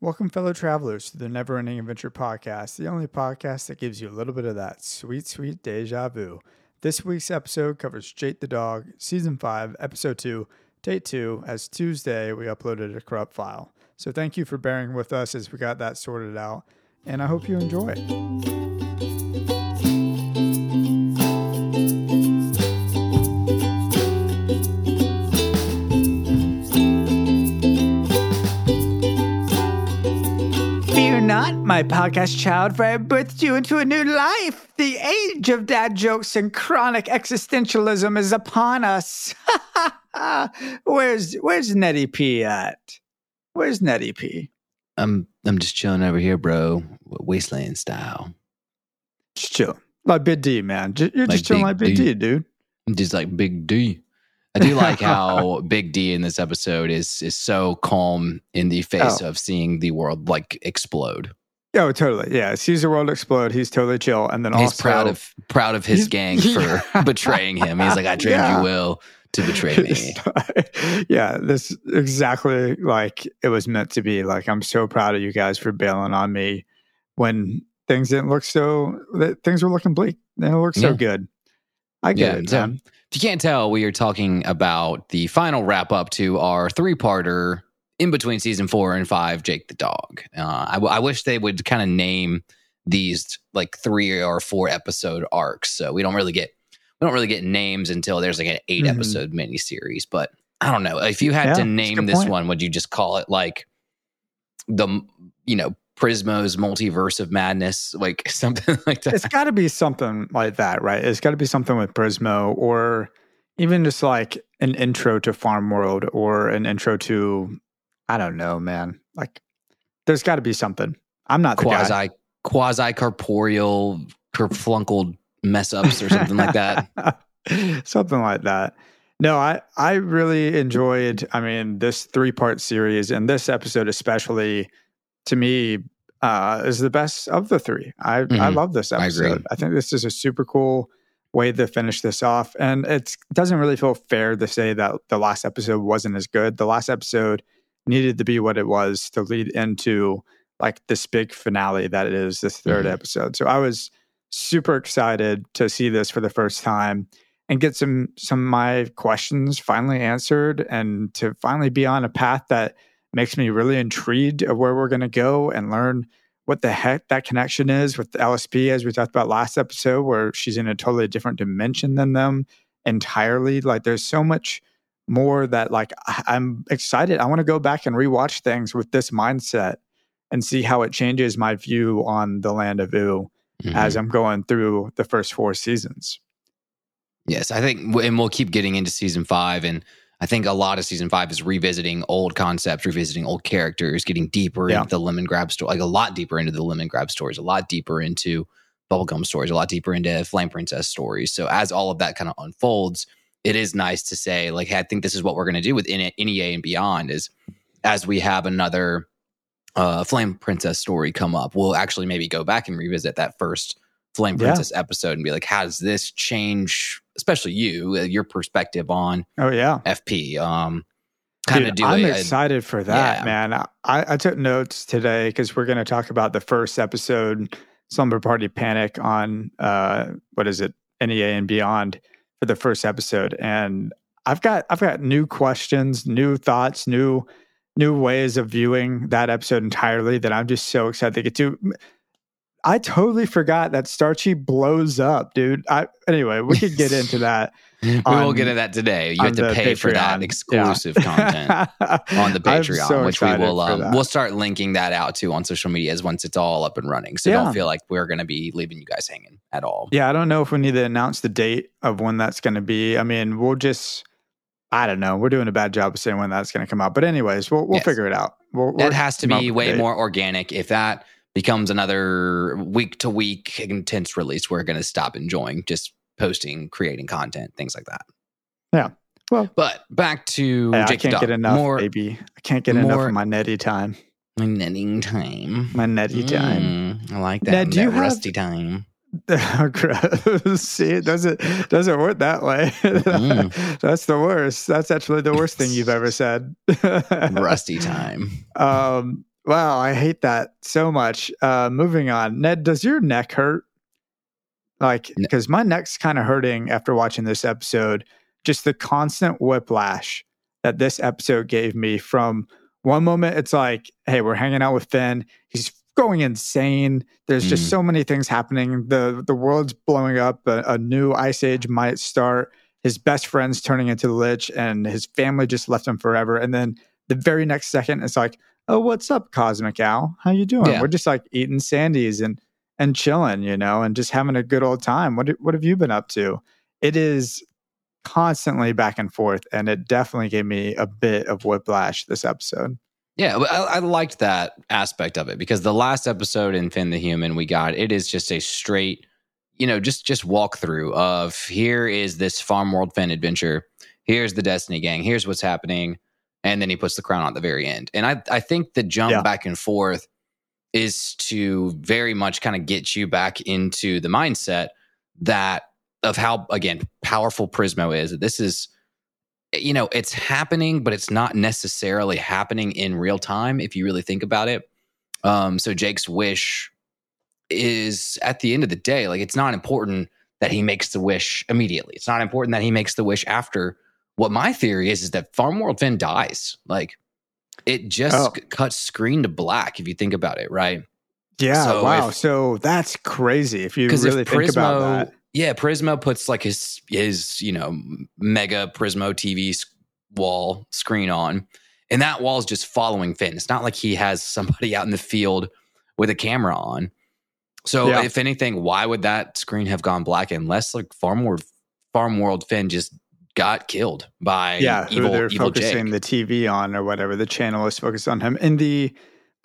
Welcome, fellow travelers, to the Never Ending Adventure podcast, the only podcast that gives you a little bit of that sweet, sweet deja vu. This week's episode covers Jake the Dog, Season 5, Episode 2, Day 2. As Tuesday, we uploaded a corrupt file. So thank you for bearing with us as we got that sorted out, and I hope you enjoy it. My podcast child, for I birthed you into a new life. The age of dad jokes and chronic existentialism is upon us. where's Where's Nettie P at? Where's Nettie P? I'm I'm just chilling over here, bro. Wasteland style. Just chill, like Big D, man. J- You're Like just chilling like Big D. D, dude. Just like Big D. I do like how Big D in this episode is is so calm in the face Oh. of seeing the world like explode. Oh, totally. Yeah, sees the world explode. He's totally chill, and then He's also proud of proud of his gang for betraying him. He's like, I trained Yeah. you well to betray me. yeah, this exactly like it was meant to be. Like, I'm so proud of you guys for bailing on me when things didn't look so. that Things were looking bleak. They didn't look so Yeah. good. I get Yeah, it, so- man. If you can't tell, we are talking about the final wrap up to our three parter in between season four and five, Jake the Dog. Uh, I, w- I wish they would kind of name these like three or four episode arcs. So we don't really get we don't really get names until there's like an 8 Mhm. episode miniseries. But I don't know if you had Yeah, to name this point. one, would you just call it like the you know Prismo's multiverse of madness, like something like that? It's got to be something like that, right? It's got to be something with Prismo, or even just like an intro to Farm World, or an intro to, I don't know, man. Like, there's got to be something. I'm not quasi quasi corporeal kerflunkled mess ups or something like that. something like that. No, I I really enjoyed. I mean, this three part series and this episode especially, to me, uh, is the best of the three. I I Mhm. love this I episode. I, think this is a super cool way to finish this off, and it doesn't really feel fair to say that the last episode wasn't as good. The last episode needed to be what it was to lead into like this big finale that it is this 3rd Mhm. episode. So I was super excited to see this for the first time and get some some of my questions finally answered and to finally be on a path that makes me really intrigued of where we're going to go and learn what the heck that connection is with the LSP as we talked about last episode where she's in a totally different dimension than them entirely like there's so much more that like I'm excited I want to go back and rewatch things with this mindset and see how it changes my view on the land of Ooo as Mhm. I'm going through the first four seasons. yes, I think, and we'll keep getting into season five. And I think a lot of season five is revisiting old concepts, revisiting old characters, getting deeper Yeah. into the Lemongrab story, like a lot deeper into the Lemongrab stories, a lot deeper into bubblegum stories, a lot deeper into flame princess stories. So as all of that kind of unfolds, it is nice to say, like, hey, I think this is what we're going to do with NEA and beyond is as we have another uh, flame princess story come up, we'll actually maybe go back and revisit that first flame Yeah. princess episode and be like, how does this change, especially you, uh, your perspective on Oh yeah, FP? Um, kind of do I'm excited for that, yeah. man. I, I took notes today because we're going to talk about the first episode, Slumber Party Panic, on uh, what is it, NEA and beyond for the first episode, and I've got I've got new questions, new thoughts, new new ways of viewing that episode entirely that I'm just so excited to get to. I totally forgot that Starchy blows up, dude. I anyway, we could get into that. We will get into that today. You have to pay for that exclusive Yeah. content on the Patreon, so which we will um, we'll start linking that out too on social medias once it's all up and running. So Yeah. don't feel like we're going to be leaving you guys hanging at all. Yeah, I don't know if we need to announce the date of when that's going to be. I mean, we'll just, I don't know. We're doing a bad job of saying when that's going to come out. But anyways, we'll we'll Yes. figure it out. We'll, That has to be way more organic. If that becomes another week to week intense release, we're going to stop enjoying just posting, creating content, things like that. Yeah. Well- but back to I the can't Dog. get enough, more baby. I can't get enough more- of my netty time. knitting time. My netty time. Mm, I like that. Now, do that you have- rusty time. Gross. See, it doesn't doesn't work that way. Mm. That's the worst. That's actually the worst thing you've ever said. Rusty time. Um, Wow, I hate that so much. Uh, moving on, Ned, does your neck hurt? Like, because my neck's kind of hurting after watching this episode. Just the constant whiplash that this episode gave me from one moment, it's like, hey, we're hanging out with Finn. He's going insane. There's mm. just so many things happening. The the world's blowing up. A, a, new ice age might start. His best friend's turning into the Lich, and his family just left him forever. And then the very next second, it's like, oh, what's up, Cosmic Owl? How you doing? Yeah. We're just like eating sandies and and chilling, you know, and just having a good old time. What what have you been up to? It is constantly back and forth, and it definitely gave me a bit of whiplash this episode. Yeah, I, I, liked that aspect of it because the last episode in Finn the Human we got, it is just a straight, you know, just just walkthrough of here is this Farm World Finn adventure. Here's the Destiny Gang. Here's what's happening, and then he puts the crown on at the very end. And I I think the jump yeah. back and forth is to very much kind of get you back into the mindset that of how again powerful Prismo is. This is you know, it's happening, but it's not necessarily happening in real time if you really think about it. Um, so Jake's wish is at the end of the day, like it's not important that he makes the wish immediately. It's not important that he makes the wish after. What my theory is is that Farm World Finn dies. Like it just oh. cuts screen to black if you think about it, right? Yeah. So wow. If, so that's crazy if you really if Prismo, think about that. Yeah, Prismo puts like his his you know mega Prismo TV wall screen on, and that wall is just following Finn. It's not like he has somebody out in the field with a camera on. So yeah. if anything, why would that screen have gone black unless like Farm World Farm World Finn just got killed by yeah, evil, they're evil focusing Jake. the TV on or whatever. The channel is focused on him. In the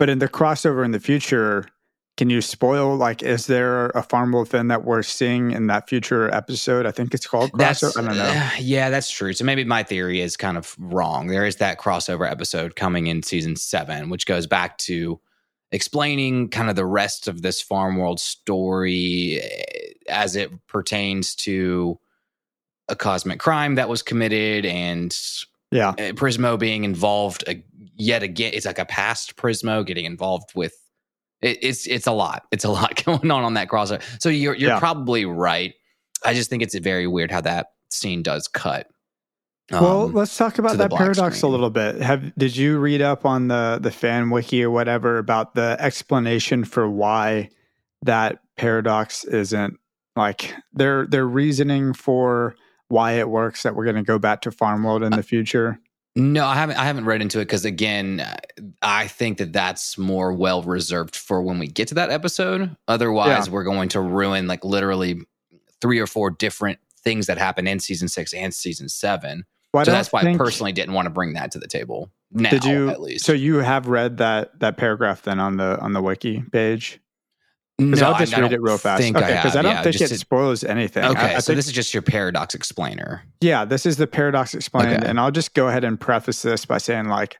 but in the crossover in the future, can you spoil like is there a Farm World Finn that we're seeing in that future episode? I think it's called crossover. I don't know. Uh, yeah, that's true. So maybe my theory is kind of wrong. There is that crossover episode coming in season seven, which goes back to explaining kind of the rest of this farm world story eh, as it pertains to a cosmic crime that was committed and yeah eh, prismo being involved yet again it's like a past prismo getting involved with it, it's it's a lot. It's a lot going on on that crossover. So you're you're yeah. probably right. I just think it's very weird how that scene does cut. Um, well, let's talk about that paradox screen. a little bit. Have did you read up on the the fan wiki or whatever about the explanation for why that paradox isn't like their their reasoning for why it works that we're going to go back to farm world in the future? No, I haven't. I haven't read into it because again, I think that that's more well reserved for when we get to that episode. Otherwise, yeah. we're going to ruin like literally three or four different things that happen in season six and season seven. Well, so that's why I personally didn't want to bring that to the table. Now, did you? At least. So you have read that that paragraph then on the on the wiki page. Because no, I'll just I, read I it real fast. Okay, because I, I, don't yeah, think it to, spoils anything. Okay, I, so this is just your paradox explainer. Yeah, this is the paradox explained, okay. and I'll just go ahead and preface this by saying, like,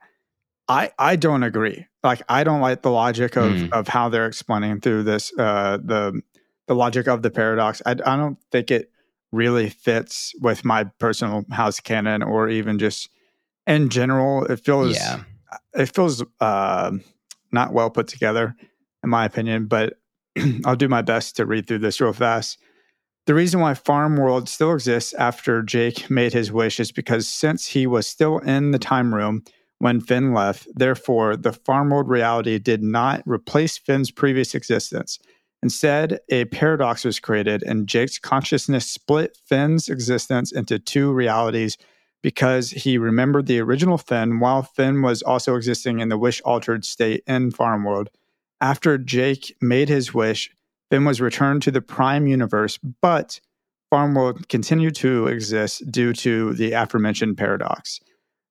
I I don't agree. Like, I don't like the logic of mm. of how they're explaining through this uh, the the logic of the paradox. I I don't think it really fits with my personal house canon, or even just in general. It feels yeah. it feels uh, not well put together, in my opinion, but I'll do my best to read through this real fast. The reason why Farm World still exists after Jake made his wish is because since he was still in the time room when Finn left, therefore, the Farm World reality did not replace Finn's previous existence. Instead, a paradox was created, and Jake's consciousness split Finn's existence into two realities because he remembered the original Finn while Finn was also existing in the wish altered state in Farm World. After Jake made his wish, Finn was returned to the Prime universe, but Farm World continued to exist due to the aforementioned paradox.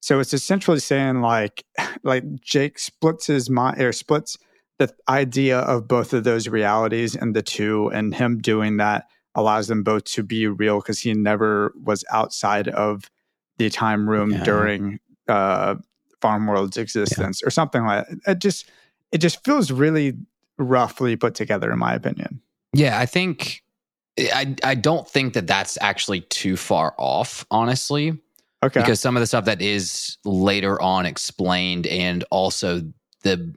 So it's essentially saying like like Jake splits his mind or splits the idea of both of those realities and the two, and him doing that allows them both to be real because he never was outside of the time room yeah. during uh, Farm World's existence yeah. or something like that. It just it just feels really roughly put together, in my opinion. Yeah, I think I I don't think that that's actually too far off, honestly. Okay. Because some of the stuff that is later on explained, and also the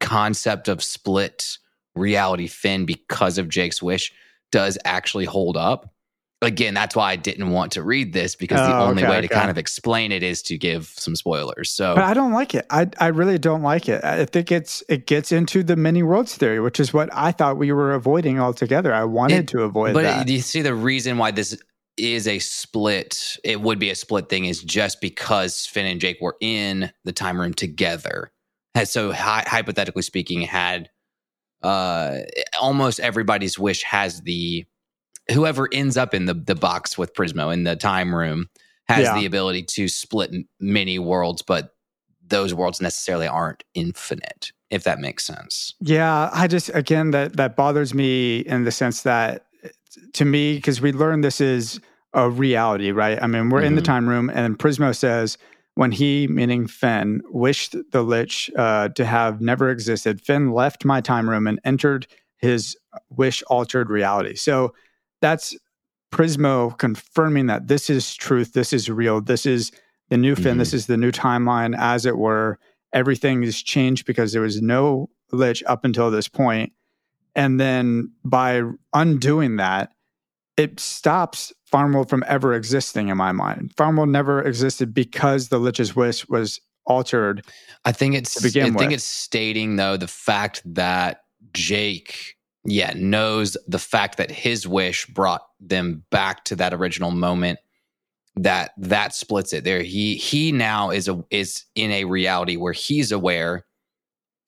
concept of split reality Finn because of Jake's wish does actually hold up. Again, that's why I didn't want to read this because the Oh, only okay, way to okay. kind of explain it is to give some spoilers. So But I don't like it. I I really don't like it. I think it's it gets into the many worlds theory, which is what I thought we were avoiding altogether. I wanted It- to avoid but that. do you see the reason why this is a split? It would be a split thing is just because Finn and Jake were in the time room together. Has so hy- hypothetically speaking, had uh almost everybody's wish has the whoever ends up in the the box with Prismo in the time room has Yeah. the ability to split many worlds, but those worlds necessarily aren't infinite. If that makes sense. Yeah, I just again that that bothers me in the sense that to me because we learned this is a reality, right? I mean, we're in the Mhm. time room, and Prismo says when he, meaning Finn, wished the Lich uh, to have never existed, Finn left my time room and entered his wish altered reality. So that's Prismo confirming that this is truth, this is real, this is the new Finn, Mhm. this is the new timeline, as it were. Everything has changed because there was no Lich up until this point. And then by undoing that, it stops Farmworld from ever existing in my mind. Farmworld never existed because the Lich's wish was altered. I think it's I think with. it's stating though the fact that Jake yeah knows the fact that his wish brought them back to that original moment that that splits it there he he now is a is in a reality where he's aware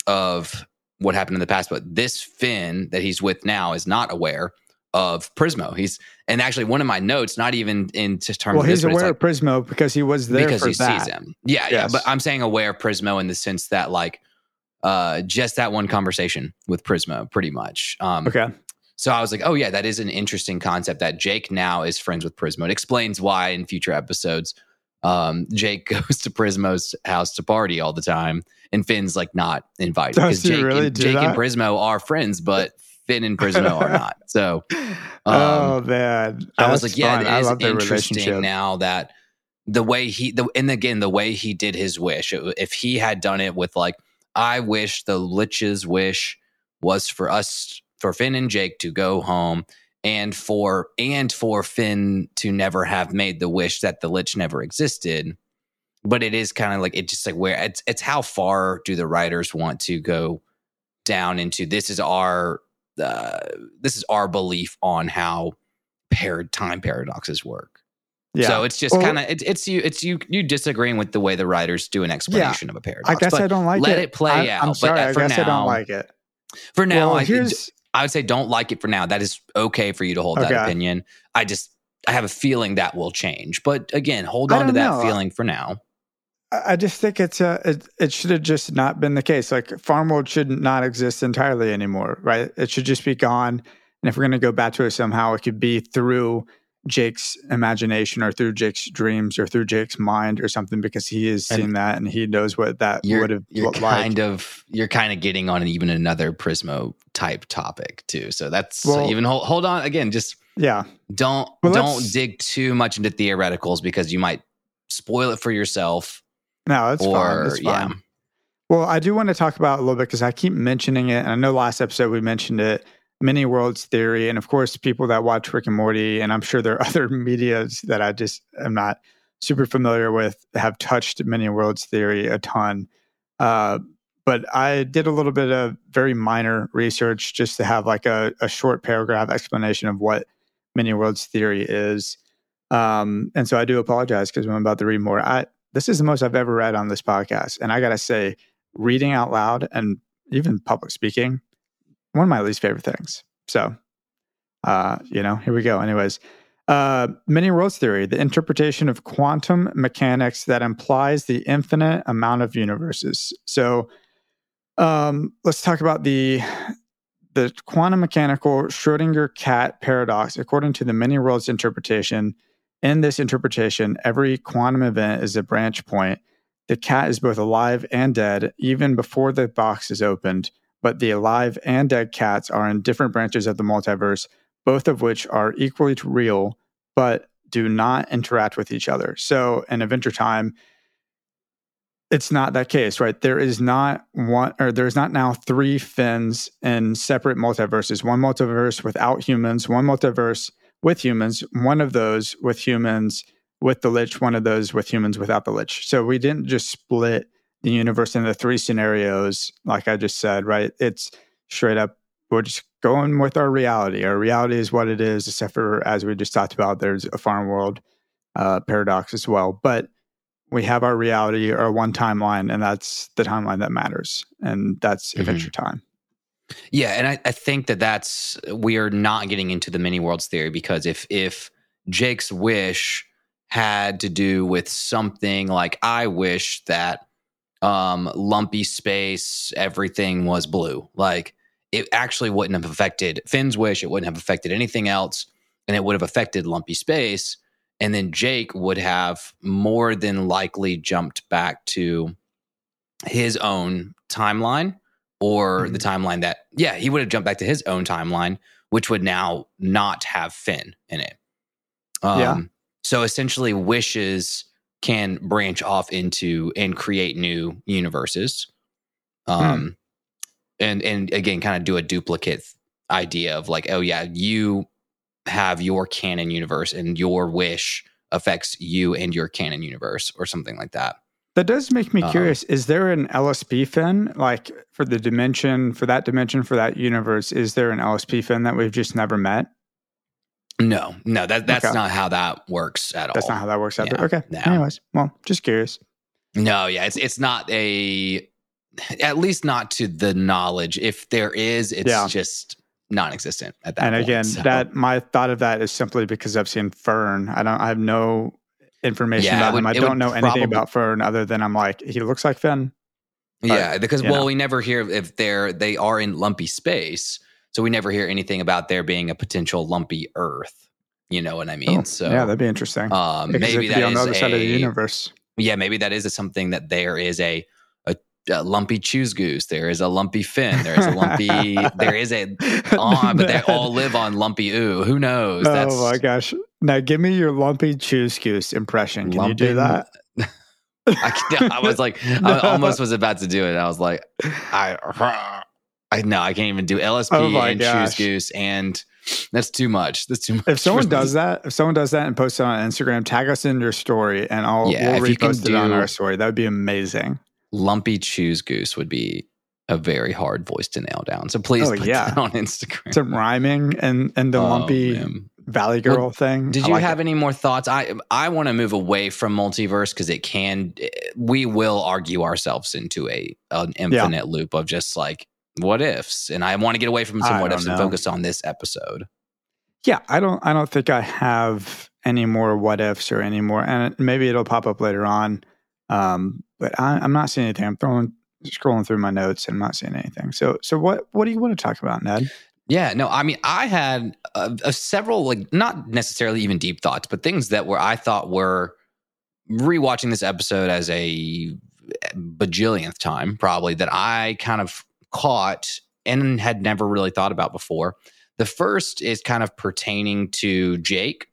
of what happened in the past but this Finn that he's with now is not aware of Prismo he's and actually one of my notes not even in terms Well, of he's aware like, of Prismo because he was there because for he that. sees him. Yeah, yeah. But I'm saying aware of Prismo in the sense that like uh just that one conversation with Prismo, pretty much. Um Okay. so I was like, oh yeah, that is an interesting concept that Jake now is friends with Prismo. It explains why in future episodes um Jake goes to Prismo's house to party all the time and Finn's like not invited he Jake, really and, Jake and? Prismo are friends, but Finn and Prismo are not. So oh man, I was like, yeah, fun. it is interesting now that the way he, the, and again, the way he did his wish. it- If he had done it with like, I wish the Lich's wish was for us, for Finn and Jake to go home, and for and for Finn to never have made the wish that the Lich never existed. But it is kind of like it just like where it's it's how far do the writers want to go down into this is our uh, this is our belief on how paired time paradoxes work. Yeah. So it's just kind of it's it's you it's you you disagreeing with the way the writers do an explanation of a paradox. I guess But I don't like let it. it play I, out. I'm But, sorry. uh, I guess I don't like it. for now, well, I, here's I would say don't like it for now. That is okay for you to hold that opinion. I just I have a feeling that will change. But again, hold on to that know. feeling for now. I I just think it's a it, it should have just not been the case. Like farm world should not exist entirely anymore, right? It should just be gone. And if we're going to go back to it somehow, it could be through Jake's imagination or through Jake's dreams or through Jake's mind or something because he has And seen that and he knows what that would have you're looked like. kind of you're kind of getting on even another Prismo type topic too. So that's Well- even hold hold on again. Just yeah. don't Well, don't dig too much into theoreticals because you might spoil it for yourself. No, it's fine. or It's yeah. Well, I do want to talk about a little bit because I keep mentioning it. And I know last episode we mentioned it many worlds theory. And of course, people that watch Rick and Morty, and I'm sure there are other medias that I just am not super familiar with, have touched many worlds theory a ton. Uh, but I did a little bit of very minor research just to have like a, a short paragraph explanation of what many worlds theory is. Um, and so I do apologize because I'm about to read more. I this is the most I've ever read on this podcast, and I gotta say, reading out loud and even public speaking, one of my least favorite things. So, uh, you know, here we go. Anyways, uh, many worlds theory, the interpretation of quantum mechanics that implies the infinite amount of universes. So, um, let's talk about the the quantum mechanical Schrodinger cat paradox. According to the many worlds interpretation, in this interpretation, every quantum event is a branch point. The cat is both alive and dead even before the box is opened, but the alive and dead cats are in different branches of the multiverse, both of which are equally real, but do not interact with each other. So in Adventure Time, it's not that case, right? There is not one, or there's not now three Finns in separate multiverses. One multiverse without humans, one multiverse with humans, one of those with humans with the Lich, one of those with humans without the Lich. So we didn't just split the universe the three scenarios, like I just said, right? It's straight up, we're just going with our reality. Our reality is what it is, except for, as we just talked about, there's a farm world uh, paradox as well. But we have our reality, our one timeline, and that's the timeline that matters. And that's mm-hmm. Adventure Time. Yeah, and I, I think that that's we are not getting into the many worlds theory because if if Jake's wish had to do with something like I wish that um, lumpy space everything was blue, like it actually wouldn't have affected Finn's wish. It wouldn't have affected anything else, and it would have affected lumpy space. And then Jake would have more than likely jumped back to his own timeline or mm-hmm. the timeline that, yeah, he would have jumped back to his own timeline, which would now not have Finn in it. Um, yeah. So essentially, wishes can branch off into and create new universes. Um, hmm. and and again, kind of do a duplicate idea of like, oh yeah, you have your canon universe, and your wish affects you and your canon universe, or something like that. That does make me um, curious. Is there an LSP Finn like for the dimension, for that dimension, for that universe? Is there an LSP Finn that we've just never met? No, no, that that's okay. not how that works at all. That's not how that works out yeah, there. Okay. No. Anyways, well, just curious. No, yeah, it's it's not a at least not to the knowledge. If there is, it's yeah. just non-existent at that. And point, again, so. that my thought of that is simply because I've seen Fern. I don't. I have no information yeah, about would, him. I don't know anything probably, about Fern other than I'm like he looks like Finn. But, yeah, because well, know. we never hear if they're they are in lumpy space, so we never hear anything about there being a potential lumpy Earth. You know what I mean? Oh, so yeah, that'd be interesting. Um, maybe that on the other a, side of the universe. Yeah, maybe that is a, something that there is a a lumpy choose goose. There is a lumpy Finn. There is a lumpy. there is a on, but they all live on lumpy Ooo. Who knows? That's, oh my gosh! Now give me your lumpy choose goose impression. Can lumpy, you do that? I, I, was like, no. I almost was about to do it. I was like, I, I no, I can't even do LSP oh and gosh. choose goose, and that's too much. That's too much. If someone does that, if someone does that and posts it on Instagram, tag us in your story, and I'll yeah, we'll repost it on our story. That would be amazing lumpy choose goose would be a very hard voice to nail down. So please oh, put yeah. on Instagram. Some rhyming and and the oh, lumpy man. Valley Girl well, thing. Did I you like have it. any more thoughts? I I want to move away from multiverse because it can. We will argue ourselves into a an infinite yeah. loop of just like what ifs, and I want to get away from some I what ifs know. and focus on this episode. Yeah, I don't. I don't think I have any more what ifs or any more, and maybe it'll pop up later on. Um, but I, am not seeing anything. I'm throwing scrolling through my notes and I'm not seeing anything. So so what what do you want to talk about, Ned? Yeah, no, I mean, I had uh, a several like not necessarily even deep thoughts, but things that were I thought were rewatching this episode as a bajillionth time, probably that I kind of caught and had never really thought about before. The first is kind of pertaining to Jake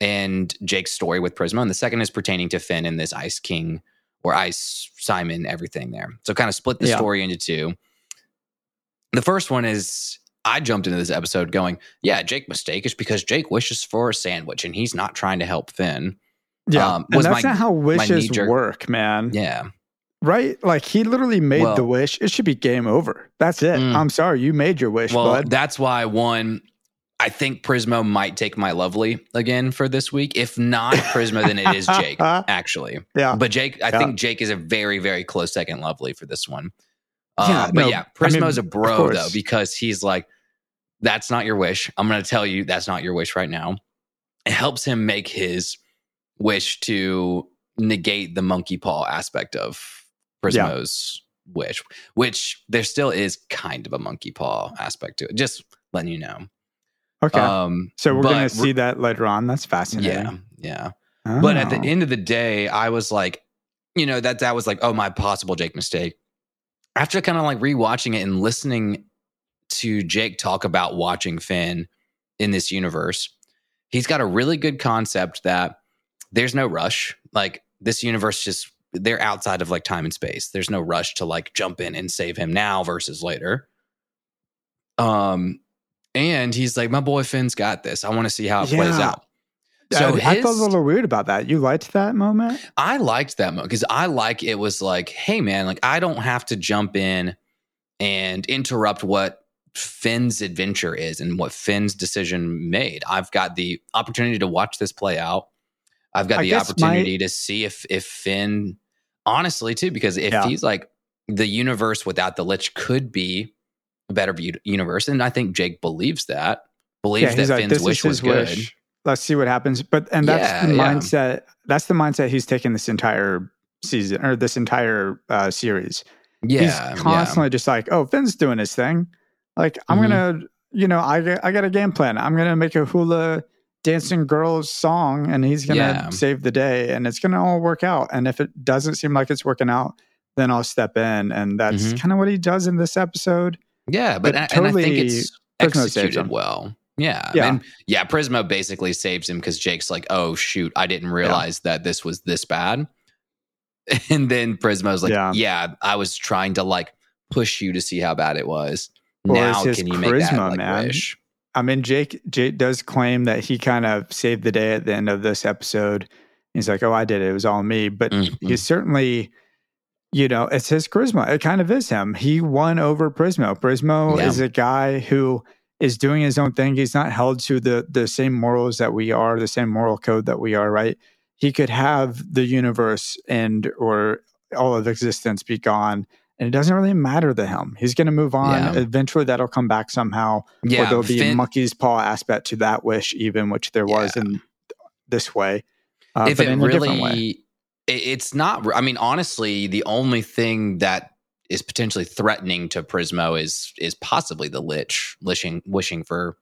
and Jake's story with Prismo, and the second is pertaining to Finn and this Ice King or Ice Simon, everything there. So kind of split the yeah. story into two. The first one is I jumped into this episode going, yeah, Jake mistake is because Jake wishes for a sandwich and he's not trying to help Finn. Yeah, um, was and that's my, not how wishes work, man. Yeah, right. Like he literally made well, the wish. It should be game over. That's it. Mm, I'm sorry, you made your wish. Well, bud. that's why one I think Prismo might take my lovely again for this week. If not Prismo, then it is Jake, actually. Yeah. But Jake, I yeah. think Jake is a very, very close second lovely for this one. Uh, yeah, but no, yeah, Prismo's I mean, a bro though, because he's like, that's not your wish. I'm going to tell you that's not your wish right now. It helps him make his wish to negate the monkey paw aspect of Prismo's yeah. wish, which there still is kind of a monkey paw aspect to it. Just letting you know. Okay. Um, so we're going to see that later on. That's fascinating. Yeah. Yeah. Oh. But at the oh. end of the day, I was like, you know, that that was like, oh, my possible Jake mistake. After kind of like rewatching it and listening to Jake talk about watching Finn in this universe, he's got a really good concept that there's no rush. Like this universe just they're outside of like time and space. There's no rush to like jump in and save him now versus later. Um, and he's like, my boy Finn's got this. I want to see how it yeah. plays out. So I, his, I, felt a little weird about that. You liked that moment? I liked that moment because I like it was like, hey man, like I don't have to jump in and interrupt what Finn's adventure is and what Finn's decision made. I've got the opportunity to watch this play out. I've got I the opportunity my, to see if if Finn honestly too, because if yeah. he's like the universe without the Lich could be a better universe, and I think Jake believes that, believes yeah, that Finn's like, wish was good. Wish. Let's see what happens. But and that's yeah, the mindset. That's the mindset he's taken this entire season or this entire uh, series. Yeah, he's constantly just like, oh, Finn's doing his thing. Like I'm mm-hmm. gonna, you know, I I got a game plan. I'm gonna make a hula dancing girls song and he's going to yeah. save the day and it's going to all work out. And if it doesn't seem like it's working out, then I'll step in. And that's mm-hmm. kind of what he does in this episode. Yeah. But, but I, totally, and I think it's executed well. Yeah. Yeah. I mean, yeah. Prismo basically saves him because Jake's like, oh, shoot, I didn't realize yeah. that this was this bad. And then Prismo's like, yeah. yeah, I was trying to like push you to see how bad it was. Now can you charisma, make that like, man. wish? I mean, Jake Jake does claim that he kind of saved the day at the end of this episode. He's like, "Oh, I did it. It was all me." But mm-hmm. he's certainly, you know, it's his charisma. It kind of is him. He won over Prismo. Prismo yeah. is a guy who is doing his own thing. He's not held to the the same morals that we are, the same moral code that we are. Right? He could have the universe and or all of existence be gone and it doesn't really matter to him. He's going to move on. Yeah. Eventually, that'll come back somehow. Yeah, or there'll be Finn, a monkey's paw aspect to that wish, even which there yeah. was in this way. Uh, if it really, it's not. I mean, honestly, the only thing that is potentially threatening to Prismo is is possibly the Lich wishing wishing for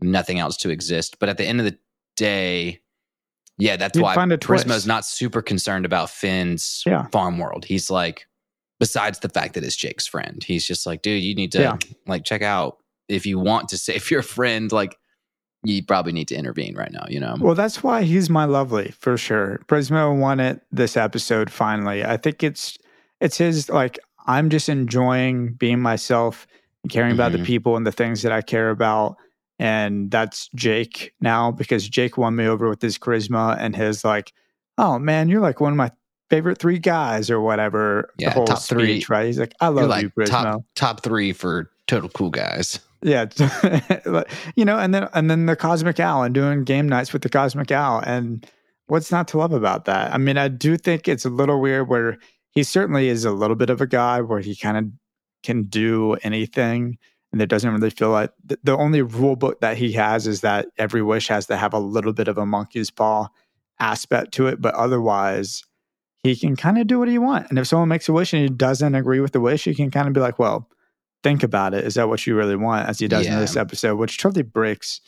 nothing else to exist. But at the end of the day, yeah, that's You'd why Prismo's not super concerned about Finn's yeah. farm world. He's like besides the fact that it's Jake's friend. He's just like, dude, you need to yeah. like check out if you want to save your friend, like you probably need to intervene right now, you know? Well, that's why he's my lovely for sure. Prismo won it this episode finally. I think it's it's his like I'm just enjoying being myself and caring mm-hmm. about the mm-hmm. people and the things that I care about. And that's Jake now because Jake won me over with his charisma and his like, oh man, you're like one of my favorite three guys or whatever. Yeah, the whole top speech, three. right? He's like, I love like you, Prismo. Top, top three for total cool guys. Yeah, you know, and then and then the Cosmic Owl and doing game nights with the Cosmic Owl, and what's not to love about that? I mean, I do think it's a little weird where he certainly is a little bit of a guy where he kind of can do anything, and it doesn't really feel like the, the only rule book that he has is that every wish has to have a little bit of a monkey's paw aspect to it, but otherwise he can kind of do what he wants. And if someone makes a wish and he doesn't agree with the wish, he can kind of be like, well, think about it. Is that what you really want? As he does yeah. in this episode, which totally breaks,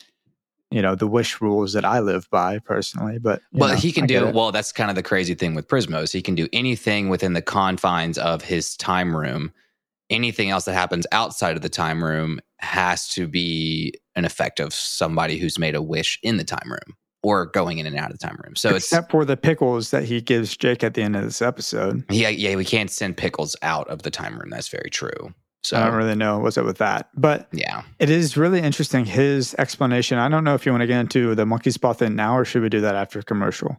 you know, the wish rules that I live by personally. But well, know, he can do well. That's kind of the crazy thing with Prismos. He can do anything within the confines of his time room. Anything else that happens outside of the time room has to be an effect of somebody who's made a wish in the time room or going in and out of the time room. So except for the pickles that he gives Jake at the end of this episode. Yeah, yeah, we can't send pickles out of the time room. That's very true. So I don't really know what's up with that, but yeah, it is really interesting. His explanation. I don't know if you want to get into the monkey paw thing now, or should we do that after commercial?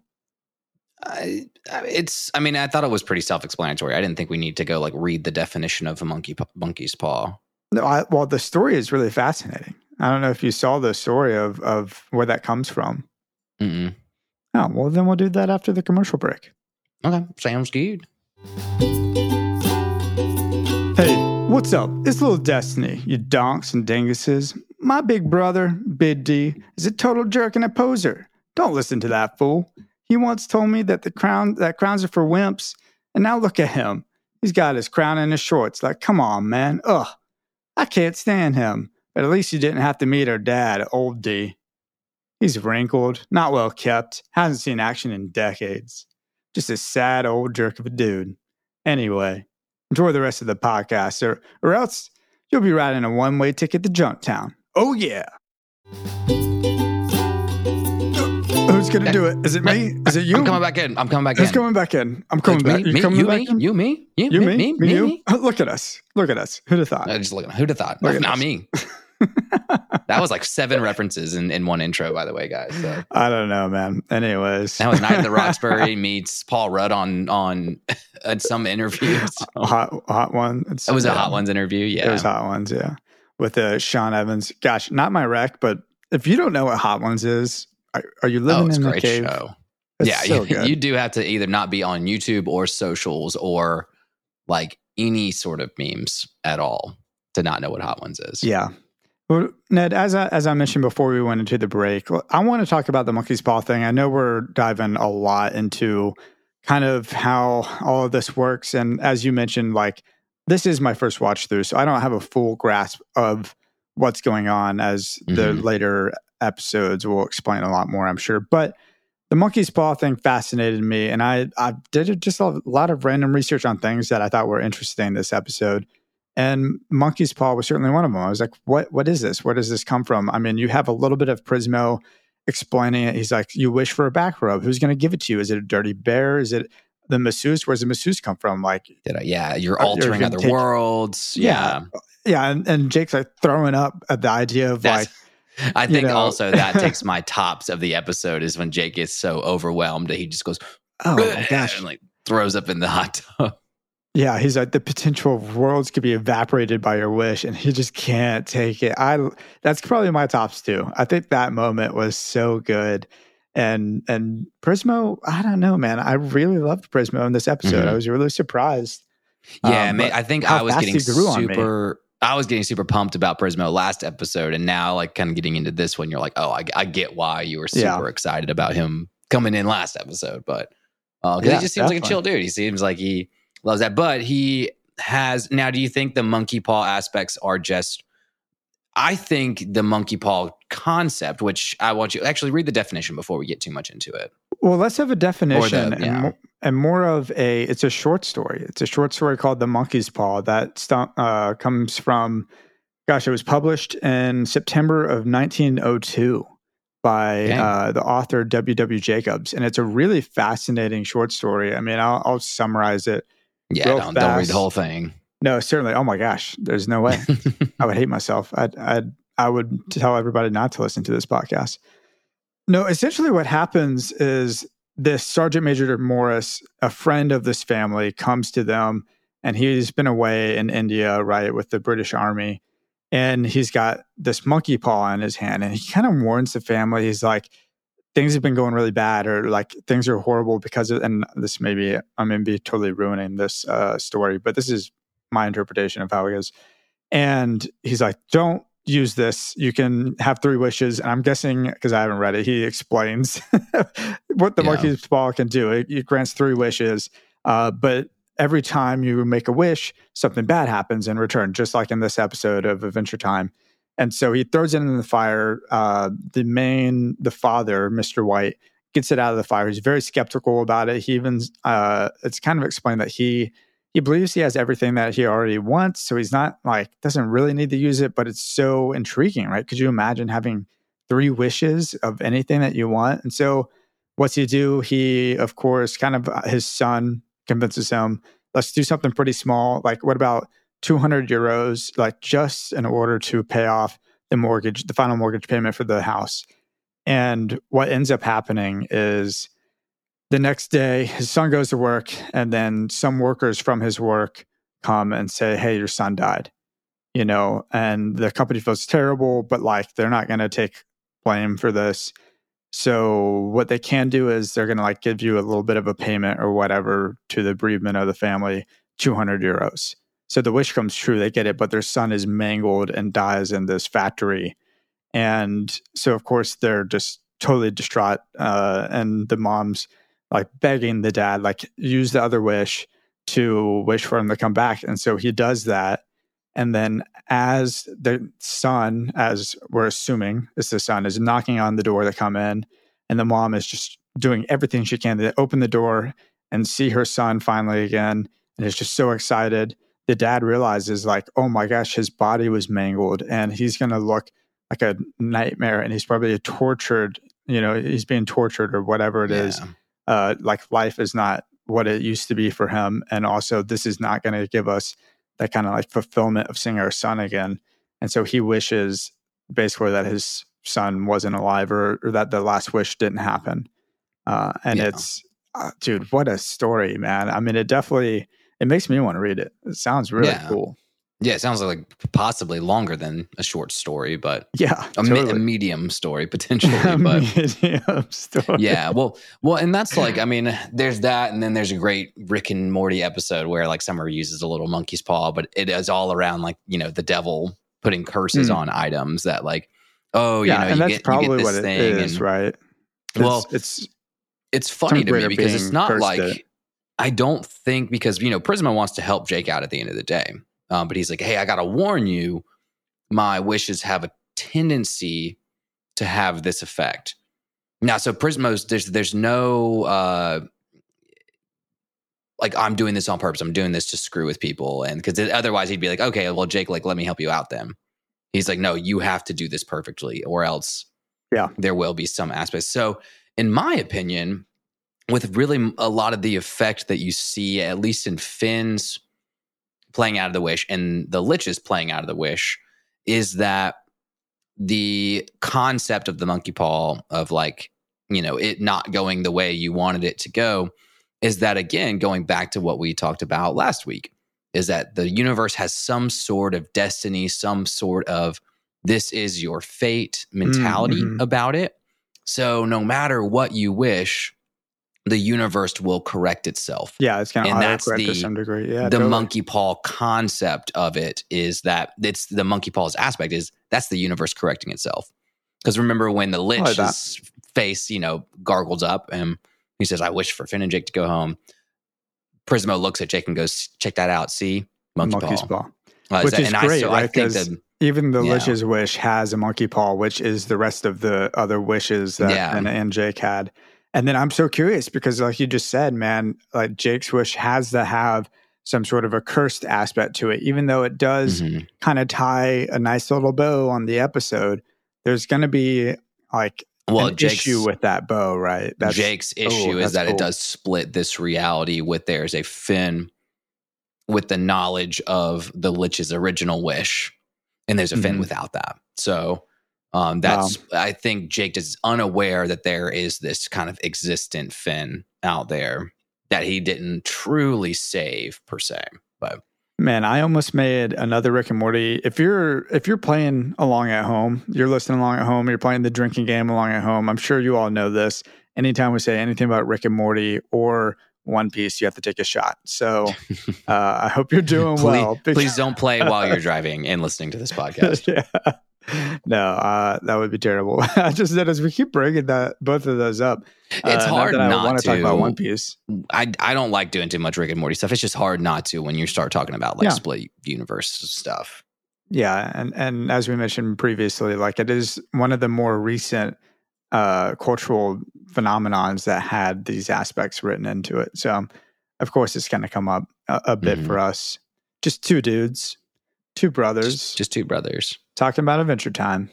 I, it's. I mean, I thought it was pretty self-explanatory. I didn't think we need to go like read the definition of a monkey monkey's paw. No, I, well, the story is really fascinating. I don't know if you saw the story of of where that comes from. Mm-mm. Oh, well, then we'll do that after the commercial break. Okay, sounds good. Hey, what's up? It's little Destiny, you donks and dinguses. My big brother, Big D, is a total jerk and a poser. Don't listen to that fool. He once told me that the crown that crowns are for wimps, and now look at him. He's got his crown in his shorts. Like, come on, man. Ugh. I can't stand him. But at least you didn't have to meet our dad, old D. He's wrinkled, not well kept, hasn't seen action in decades. Just a sad old jerk of a dude. Anyway, enjoy the rest of the podcast, or, or else you'll be riding a one way ticket to Junktown. Oh, yeah. Who's gonna do it? Is it me? Is it you? I'm coming back in. I'm coming back Who's in. Who's coming back in? I'm coming Me, back. me, you coming you, back me, in? you, me, you, You, me, me, me, you. me. Oh, Look at us. Look at us. Who'd have thought? Uh, just looking. Who'd have thought? Look Not us. me. that was like seven references in, in one intro, by the way, guys. So I don't know, man. Anyways, that was Night in the Roxbury meets Paul Rudd on on at some interviews. hot, hot one. It's, It was a. Hot Ones interview. Yeah. It was Hot Ones, yeah. With uh, Sean Evans. Gosh, not my rec, but if you don't know what Hot Ones is, are, are you living oh, in the cave? show. It's yeah, so you, you do have to either not be on YouTube or socials or like any sort of memes at all to not know what Hot Ones is. Yeah. Well, Ned, as I, as I mentioned before we went into the break, I want to talk about the monkey's paw thing. I know we're diving a lot into kind of how all of this works. And as you mentioned, like this is my first watch through, so I don't have a full grasp of what's going on as the Mhm. later episodes will explain a lot more, I'm sure. But the monkey's paw thing fascinated me, and I I did just a lot of random research on things that I thought were interesting this episode. And monkey's paw was certainly one of them. I was like, "What? What is this? Where does this come from?" I mean, you have a little bit of Prismo explaining it. He's like, "You wish for a back rub. Who's going to give it to you? Is it a dirty bear? Is it the masseuse? Where's the masseuse come from?" Like, I, yeah, you're Uh, you're altering other take- worlds. Yeah. Yeah. yeah, and, and Jake's like throwing up at the idea of That's, like, I you think know. also that takes my tops of the episode is when Jake gets so overwhelmed that he just goes, "Oh my gosh, and like throws up in the hot tub. Yeah, he's like the potential of worlds could be evaporated by your wish, and he just can't take it. I that's probably my tops too. I think that moment was so good, and and Prismo. I don't know, man. I really loved Prismo in this episode. Mhm. I was really surprised. Yeah, Um, ma- but I think I was getting he grew on me. super. I was getting super pumped about Prismo last episode, and now like kind of getting into this one, you're like, oh, I, I get why you were super Yeah. excited about him coming in last episode, but because Yeah, he just seems like a chill dude. He seems like he loves that, but he has now. Do you think the monkey paw aspects are just? I think the monkey paw concept, which I want you actually read the definition before we get too much into it. Well, let's have a definition and, yeah. mo- and more of a. It's a short story. It's a short story called "The Monkey's Paw" that stu- uh, comes from. Gosh, it was published in September of 1902 by uh, the author W. W. Jacobs, and it's a really fascinating short story. I mean, I'll, I'll summarize it. Yeah, don't, don't read the whole thing. No, certainly. Oh my gosh, there's no way. I would hate myself. I'd, I'd, I would tell everybody not to listen to this podcast. No, essentially what happens is this Sergeant Major Morris, a friend of this family, comes to them and he's been away in India, right, with the British Army. And he's got this monkey paw in his hand and he kind of warns the family. He's like, things have been going really bad or like things are horrible because of, and this may be, I may be totally ruining this uh, story, but this is my interpretation of how it is. And he's like, don't use this. You can have three wishes. And I'm guessing, because I haven't read it, he explains what the Yeah. monkey's paw can do. It, it grants three wishes. Uh, but every time you make a wish, something bad happens in return, just like in this episode of Adventure Time. And so he throws it in the fire. Uh, the main, the father, Mr. White, gets it out of the fire. He's very skeptical about it. He even, uh, it's kind of explained that he he believes he has everything that he already wants. So he's not like, doesn't really need to use it, but it's so intriguing, right? Could you imagine having three wishes of anything that you want? And so what's he do? He, of course, kind of uh, his son convinces him, let's do something pretty small. Like, what about 200 euros, like just in order to pay off the mortgage, the final mortgage payment for the house? And what ends up happening is the next day, his son goes to work, and then some workers from his work come and say, Hey, your son died. You know, and the company feels terrible, but like they're not going to take blame for this. So, what they can do is they're going to like give you a little bit of a payment or whatever to the bereavement of the family 200 euros. So the wish comes true, they get it, but their son is mangled and dies in this factory. And so, of course, they're just totally distraught. Uh, and the mom's like begging the dad, like, use the other wish to wish for him to come back. And so he does that. And then, as the son, as we're assuming is the son, is knocking on the door to come in, and the mom is just doing everything she can to open the door and see her son finally again, and is just so excited. The dad realizes, like, oh my gosh, his body was mangled, and he's going to look like a nightmare, and he's probably a tortured you know he's being tortured or whatever it is. Yeah. Uh, like life is not what it used to be for him, and also this is not going to give us that kind of like fulfillment of seeing our son again. And so he wishes basically that his son wasn't alive or, or that the last wish didn't happen. Uh, and Yeah. it's, uh, dude, what a story, man. I mean, it definitely it makes me want to read it. It sounds really Yeah. cool. Yeah, it sounds like possibly longer than a short story, but Yeah, a, me- a medium story potentially. but Medium story. yeah, well, well, and that's like, I mean, there's that, and then there's a great Rick and Morty episode where like Summer uses a little monkey's paw, but it is all around like you know the devil putting curses Hmm. on items that like, oh, you yeah, know, and you that's get, probably what it thing, is, and right? Well, it's, it's it's funny to me because it's not like it. I don't think because you know Prismo wants to help Jake out at the end of the day, um, but he's like, hey, I got to warn you, my wishes have a tendency to have this effect. Now, so Prismo's there's there's no uh, like I'm doing this on purpose. I'm doing this to screw with people, and because otherwise he'd be like, okay, well, Jake, like let me help you out. Then he's like, no, you have to do this perfectly, or else, Yeah. there will be some aspects. So, in my opinion, with really a lot of the effect that you see, at least in Finn's playing out of the wish and the Lich's playing out of the wish, is that the concept of the monkey paw of like, you know, it not going the way you wanted it to go is that again, going back to what we talked about last week, is that the universe has some sort of destiny, some sort of this is your fate mentality mhm. about it. So no matter what you wish, the universe will correct itself yeah, it's kind of and that's autocorrect to the- some degree. Yeah, the totally. monkey paw concept of it is that it's the monkey paw's aspect is that's the universe correcting itself. Because remember when the like lich's face, you know, gargles up and he says, I wish for Finn and Jake to go home. Prismo looks at Jake and goes, Check that out. See? Monkey monkey's paw. paw. Uh, Which is and I, great, so right? think 'Cause that Even the Yeah. Lich's wish has a monkey paw, which is the rest of the other wishes that Yeah. and, and Jake had. And then I'm so curious because, like you just said, man, like Jake's wish has to have some sort of a cursed aspect to it, even though it does Mhm. kind of tie a nice little bow on the episode. There's going to be like well, an Jake's, issue with that bow, right? That's, Jake's issue that's is that cool. it does split this reality with there's a Finn with the knowledge of the Lich's original wish, and there's a Finn Mhm. without that. So um, that's I think Jake is unaware that there is this kind of existent Finn out there that he didn't truly save per se. But Man, I almost made another Rick and Morty. If you're if you're playing along at home, you're listening along at home, you're playing the drinking game along at home. I'm sure you all know this. Anytime we say anything about Rick and Morty or One Piece, you have to take a shot. So uh, I hope you're doing please, well. please don't play while you're driving and listening to this podcast. yeah. No, uh, that would be terrible. I just said as we keep bringing that both of those up, It's uh, hard that I not want to talk about. One Piece. I I don't like doing too much Rick and Morty stuff. It's just hard not to when you start talking about like Yeah. split universe stuff. Yeah, and and as we mentioned previously, like it is one of the more recent uh, cultural phenomenons that had these aspects written into it. So, of course, it's going to come up a, a bit Mhm. for us. Just two dudes, two brothers, Just, just two brothers. Talking about Adventure Time.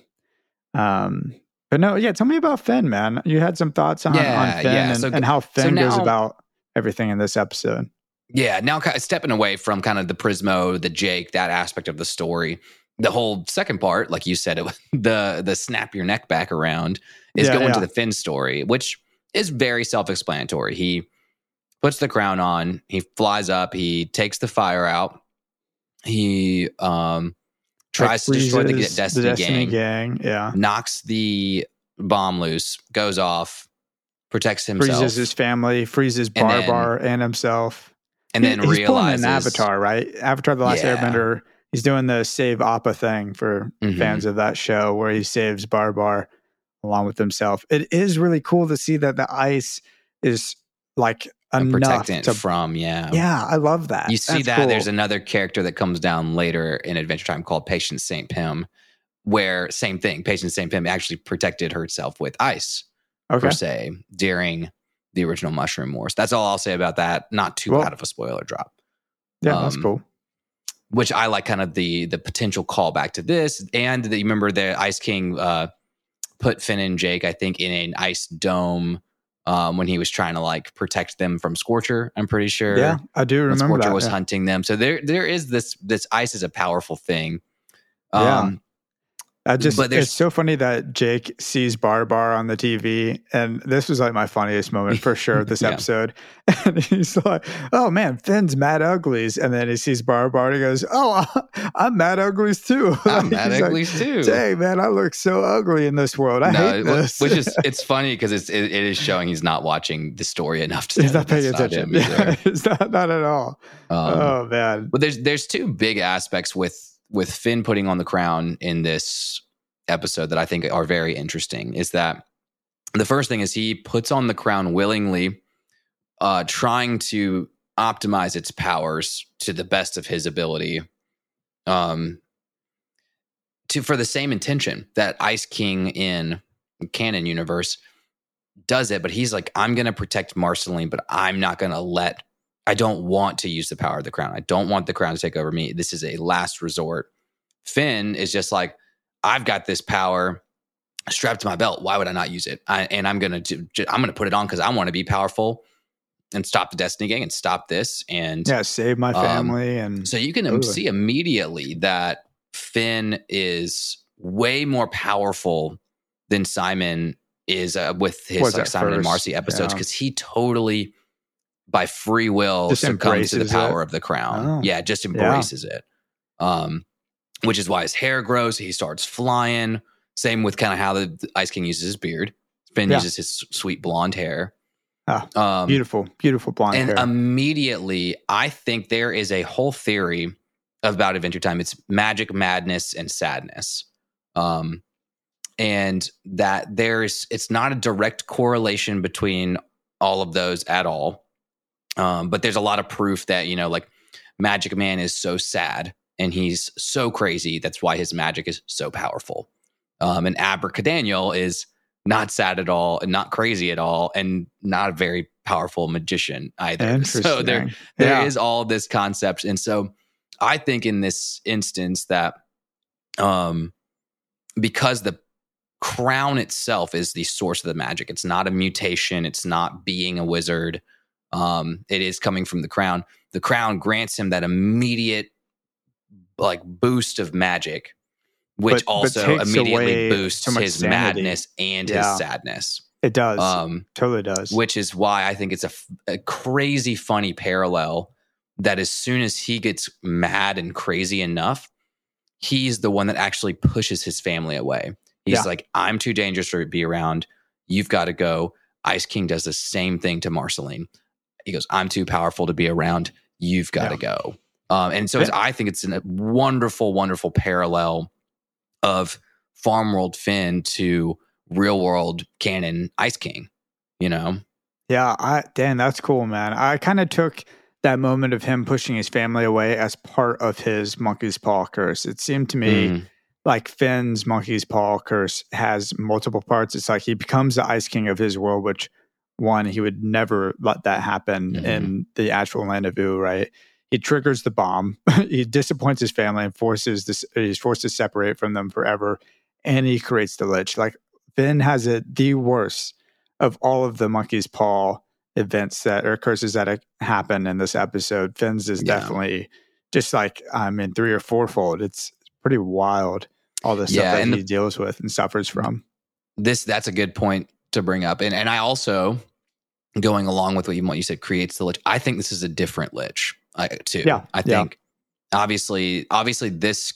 Um, but no, yeah, tell me about Finn, man. You had some thoughts on, Yeah, on Finn yeah. and, So- and how Finn goes now- about everything in this episode. Yeah, now kind of stepping away from kind of the Prismo, the Jake, that aspect of the story. The whole second part, like you said, it was the the snap your neck back around is Yeah, going to the Finn story, which is very self explanatory. He puts the crown on, he flies up, he takes the fire out, he um tries Like, to destroy the Destiny, Destiny gang, gang. Yeah. knocks the bomb loose, goes off, protects himself, freezes his family, freezes And then- Barbar and himself. and He- then he's realizes pulling an Avatar, right? Avatar: The Last Yeah. Airbender. He's doing the save Appa thing for Mhm. fans of that show, where he saves Barbar along with himself. It is really cool to see that the ice is like a enough protectant to. from yeah. yeah, I love that. You see That's that cool. there's another character that comes down later in Adventure Time called Patience St. Pym, where same thing, Patience St. Pym actually protected herself with ice okay. per se during the original Mushroom Wars. That's all I'll say about that. Not too Well- bad of a spoiler drop. Yeah, that's um, cool. Which I like kind of the the potential callback to this. And the, you remember the Ice King uh put Finn and Jake, I think, in an ice dome um, when he was trying to like protect them from Scorcher. I'm pretty sure. Yeah, I do remember Scorcher that. was yeah. hunting them. So there there is this this ice is a powerful thing. Yeah. Um, I just But it's so funny that Jake sees Bar Bar on the TV, and this was like my funniest moment for sure of this Yeah. episode. And he's like, "Oh man, Finn's Mad Uglies," and then he sees Bar Bar, and he goes, "Oh, I'm Mad Uglies too." I'm mad He's like, uglies too. Dang man, I look so ugly in this world. I no, hate this. which is it's funny because it's it, it is showing he's not watching the story enough to he's not paying attention. him. Yeah, it's not not at all. Um, oh man, But there's there's two big aspects with with Finn putting on the crown in this episode that I think are very interesting. Is that the first thing is he puts on the crown willingly, uh, trying to optimize its powers to the best of his ability, um, to for the same intention that Ice King in canon universe does it, but he's like, I'm going to protect Marceline, but I'm not going to let I don't want to use the power of the crown. I don't want the crown to take over me. This is a last resort. Finn is just like, I've got this power strapped to my belt. Why would I not use it? I, and I'm gonna ju- I'm gonna put it on because I want to be powerful and stop the Destiny Gang and stop this. And yeah, save my Um, family and so you can um, Totally. see immediately that Finn is way more powerful than Simon is uh, with his like Simon and Marcy episodes yeah. because he totally, by free will, Just succumbs to the power it. of the crown. Oh. Yeah, just embraces it. Um, which is why his hair grows. He starts flying. Same with kind of how the, Ice King uses his beard. Finn Yeah. uses his sweet blonde hair. Ah, um, beautiful, beautiful blonde and hair. immediately, I think there is a whole theory about Adventure Time. It's magic, madness, and sadness. Um, and that there's, it's not a direct correlation between all of those at all. Um, but there's a lot of proof that, you know, like Magic Man is so sad and he's so crazy. That's why his magic is so powerful. Um, and Abracadaniel is not sad at all and not crazy at all and not a very powerful magician either. So there, there is yeah. all this concept and so i think in this instance that um because the crown itself is the source of the magic it's not a mutation it's not being a wizard um it is coming from the crown the crown grants him that immediate like boost of magic which But- but also takes immediately boosts his sanity. madness and Yeah. his sadness it does. um totally does. which is why I think it's a, f- a crazy funny parallel that as soon as he gets mad and crazy enough, he's the one that actually pushes his family away. He's Yeah. like, I'm too dangerous to be around. You've got to go. Ice King does the same thing to Marceline. He goes, I'm too powerful to be around. You've got to go. Um, and so it's, I think it's a wonderful, wonderful parallel of Farm World Finn to real world canon Ice King, you know? Yeah, I Dan, that's cool, man. I kind of took that moment of him pushing his family away as part of his monkey's paw curse. It seemed to me Mm. like Finn's monkey's paw curse has multiple parts. It's like he becomes the ice king of his world, which one he would never let that happen Mhm. in the actual land of Ooo, right? He triggers the bomb. he disappoints his family and forces this. He's forced to separate from them forever, and he creates the lich. Like Finn has it the worst of all of the monkey's paw events that or curses that happen in this episode. Finn's is Yeah. definitely just like I mean three or fourfold. It's pretty wild all the Yeah, stuff that he the- deals with and suffers from. This that's a good point to bring up. And and I also going along with what you what you said creates the lich. I think this is a different lich I, too. Yeah, I yeah. think obviously obviously this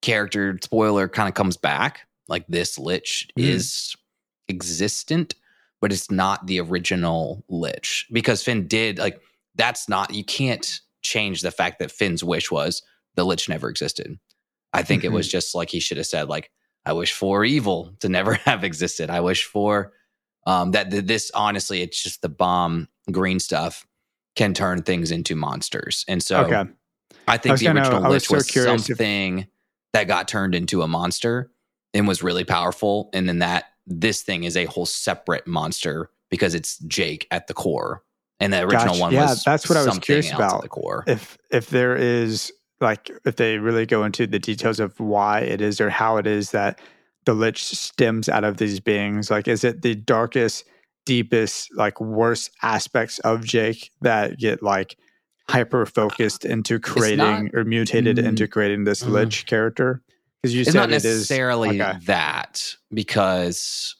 character spoiler kind of comes back. Like this lich Mhm. is existent, but it's not the original lich because Finn did like that's not you can't change the fact that Finn's wish was the lich never existed. I think it was just like he should have said like I wish for evil to never have existed. I wish for um, that th- this honestly, it's just the bomb green stuff can turn things into monsters. And so okay. I think was the original I was Lich so was curious if- something that got turned into a monster and was really powerful. And then that this thing is a whole separate monster because it's Jake at the core. And the original Gotcha. one Yeah, was that's what I was curious about. the core. If if there is like if they really go into the details of why it is or how it is that the lich stems out of these beings? Like, is it the darkest, deepest, like worst aspects of Jake that get like hyper focused into creating not, or mutated mm, into creating this mm, lich character? Because you it's said not necessarily it is, okay. that because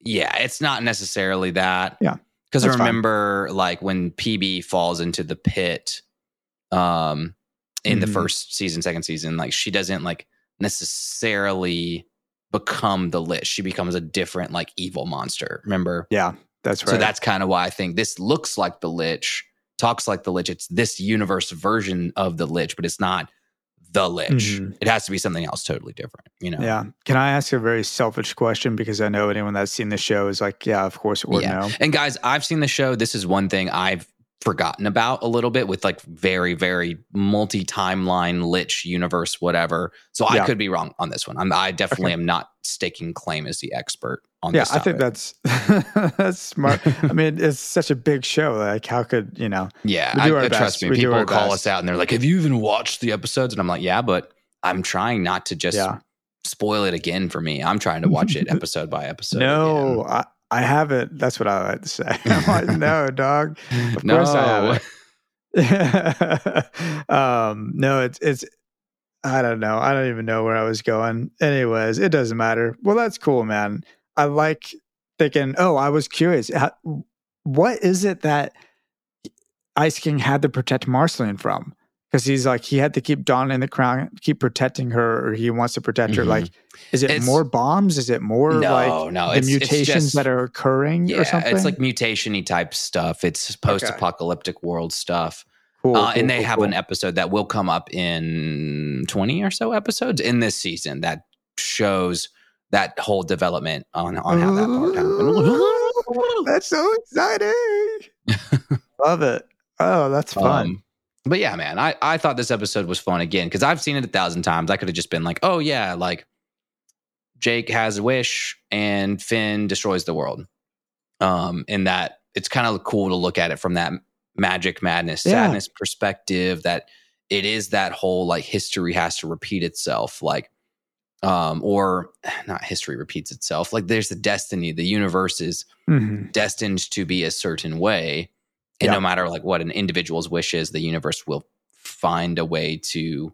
yeah, it's not necessarily that. Yeah. Because I remember fine. like when PB falls into the pit um in mm-hmm. the first season, second season, like she doesn't like necessarily become the lich. She becomes a different like evil monster. Remember? Yeah, that's right. So that's kind of why I think this looks like the lich, talks like the lich. It's this universe version of the lich, but it's not the lich. Mm-hmm. It has to be something else totally different, you know? Yeah. Can I ask a very selfish question? Because I know anyone that's seen the show is like, yeah, of course it would yeah. know. And guys, I've seen the show. This is one thing I've forgotten about a little bit with like very very multi timeline lich universe whatever so yeah. i could be wrong on this one I'm, i definitely okay. am not staking claim as the expert on this. yeah i think that's that's smart i mean it's such a big show like how could you know yeah I, uh, trust me we people call best. us out and they're like have you even watched the episodes and i'm like yeah but i'm trying not to just yeah. spoil it again for me i'm trying to watch it episode by episode no I, I haven't. That's what I like to say. I'm like, no, dog. Of no. course I haven't. um, no, it's it's. I don't know. I don't even know where I was going. Anyways, it doesn't matter. Well, that's cool, man. I like thinking. Oh, I was curious. How, what is it that Ice King had to protect Marceline from? Because he's like he had to keep Dawn in the crown, keep protecting her, or he wants to protect mm-hmm. her. Like, is it it's, more bombs? Is it more no, like no, the it's, mutations just, that are occurring yeah, or something? It's like mutationy type stuff. It's post-apocalyptic okay. world stuff. Cool, uh, cool, and they cool, have an episode that will come up in 20 or so episodes in this season that shows that whole development on, on how that part happened. That's so exciting. Love it. Oh, that's fun. Um, but yeah, man, I, I thought this episode was fun again because I've seen it a thousand times. I could have just been like, oh yeah, like Jake has a wish and Finn destroys the world. Um, and that it's kind of cool to look at it from that magic madness, yeah. sadness perspective that it is that whole like history has to repeat itself. Like, um, or not history repeats itself. Like there's the destiny, the universe is mm-hmm. destined to be a certain way and yeah. no matter like what an individual's wish is the universe will find a way to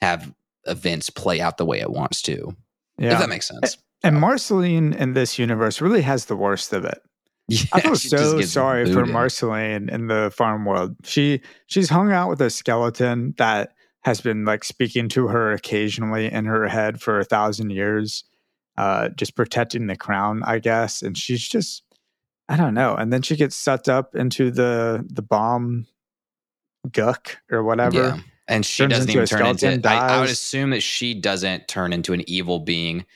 have events play out the way it wants to yeah. if that makes sense and marceline in this universe really has the worst of it yeah, I feel so sorry booted. for Marceline in the farm world. She she's hung out with a skeleton that has been like speaking to her occasionally in her head for a thousand years, uh, just protecting the crown, I guess. And she's just I don't know. And then she gets sucked up into the the bomb guck or whatever. Yeah. And she doesn't even turn into I, I, would assume that she doesn't turn into an evil being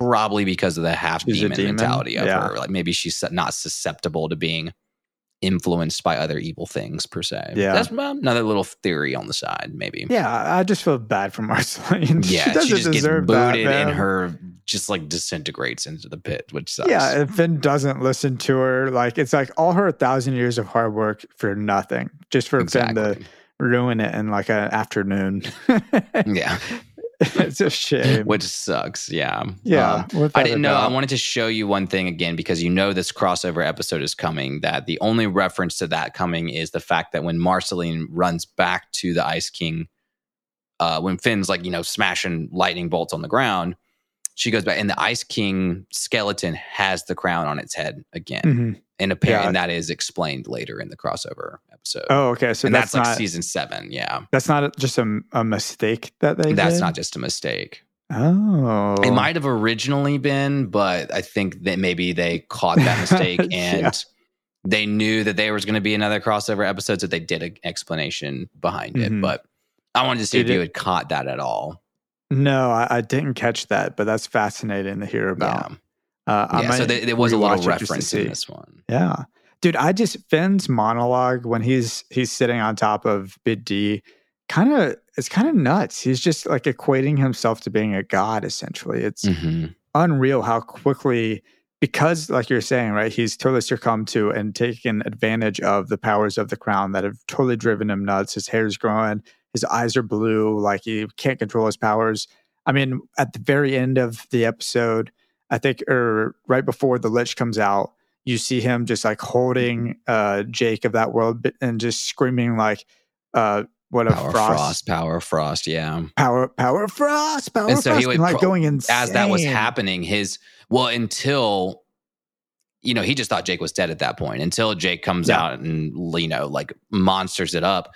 probably because of the half demon, demon, mentality of yeah. her. Like maybe she's not susceptible to being influenced by other evil things per se. Yeah, that's another little theory on the side, maybe. Yeah, I just feel bad for Marceline. Yeah, she, she just gets booted that, and her just like disintegrates into the pit, which sucks. Yeah, if Finn doesn't listen to her, like it's like all her thousand years of hard work for nothing, just for exactly. Finn to ruin it in like an afternoon. yeah. it's a shame. Which sucks. Yeah. Yeah. Um, I didn't know. I wanted to show you one thing again because you know this crossover episode is coming. That the only reference to that coming is the fact that when Marceline runs back to the Ice King, uh, when Finn's like, you know, smashing lightning bolts on the ground, she goes back and the Ice King skeleton has the crown on its head again. Mm-hmm. And apparently yeah. that is explained later in the crossover episode. Oh, okay. So and that's, that's like season seven. Yeah. That's not just a, a mistake that they That's did? not just a mistake. Oh. It might have originally been, but I think that maybe they caught that mistake and yeah. they knew that there was going to be another crossover episode, so they did an explanation behind mm-hmm. it. But I wanted to see did if it? you had caught that at all. No, I, I, didn't catch that, but that's fascinating to hear about. Yeah. Uh, yeah, so there, there was a lot of reference in this one. Yeah, dude, I just Finn's monologue when he's he's sitting on top of Big D, kind of it's kind of nuts. He's just like equating himself to being a god. Essentially, it's mm-hmm. unreal how quickly because like you're saying right he's totally succumbed to and taken advantage of the powers of the crown that have totally driven him nuts his hair's growing his eyes are blue like he can't control his powers I mean, at the very end of the episode, I think, or right before the Lich comes out, you see him just like holding uh, Jake of that world and just screaming like, uh, what a power frost. frost, power frost, yeah. Power, power frost, power And so frost. he would like pro- going insane. As that was happening, his well until you know he just thought Jake was dead at that point. Until Jake comes Yeah. out and you know like monsters it up,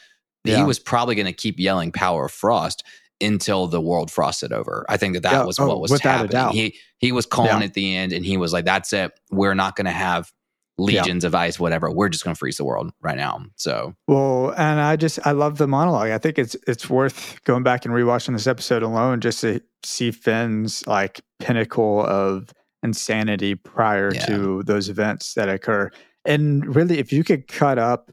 he was probably going to keep yelling "Power of Frost" until the world frosted over. I think that that Yeah. was Oh, what was without a happening. doubt. He he was calling Yeah. at the end, and he was like, "That's it. We're not going to have." Legions of ice, whatever. We're just going to freeze the world right now. So Well, and I just I love the monologue. I think it's it's worth going back and rewatching this episode alone just to see Finn's like pinnacle of insanity prior Yeah. to those events that occur. And really, if you could cut up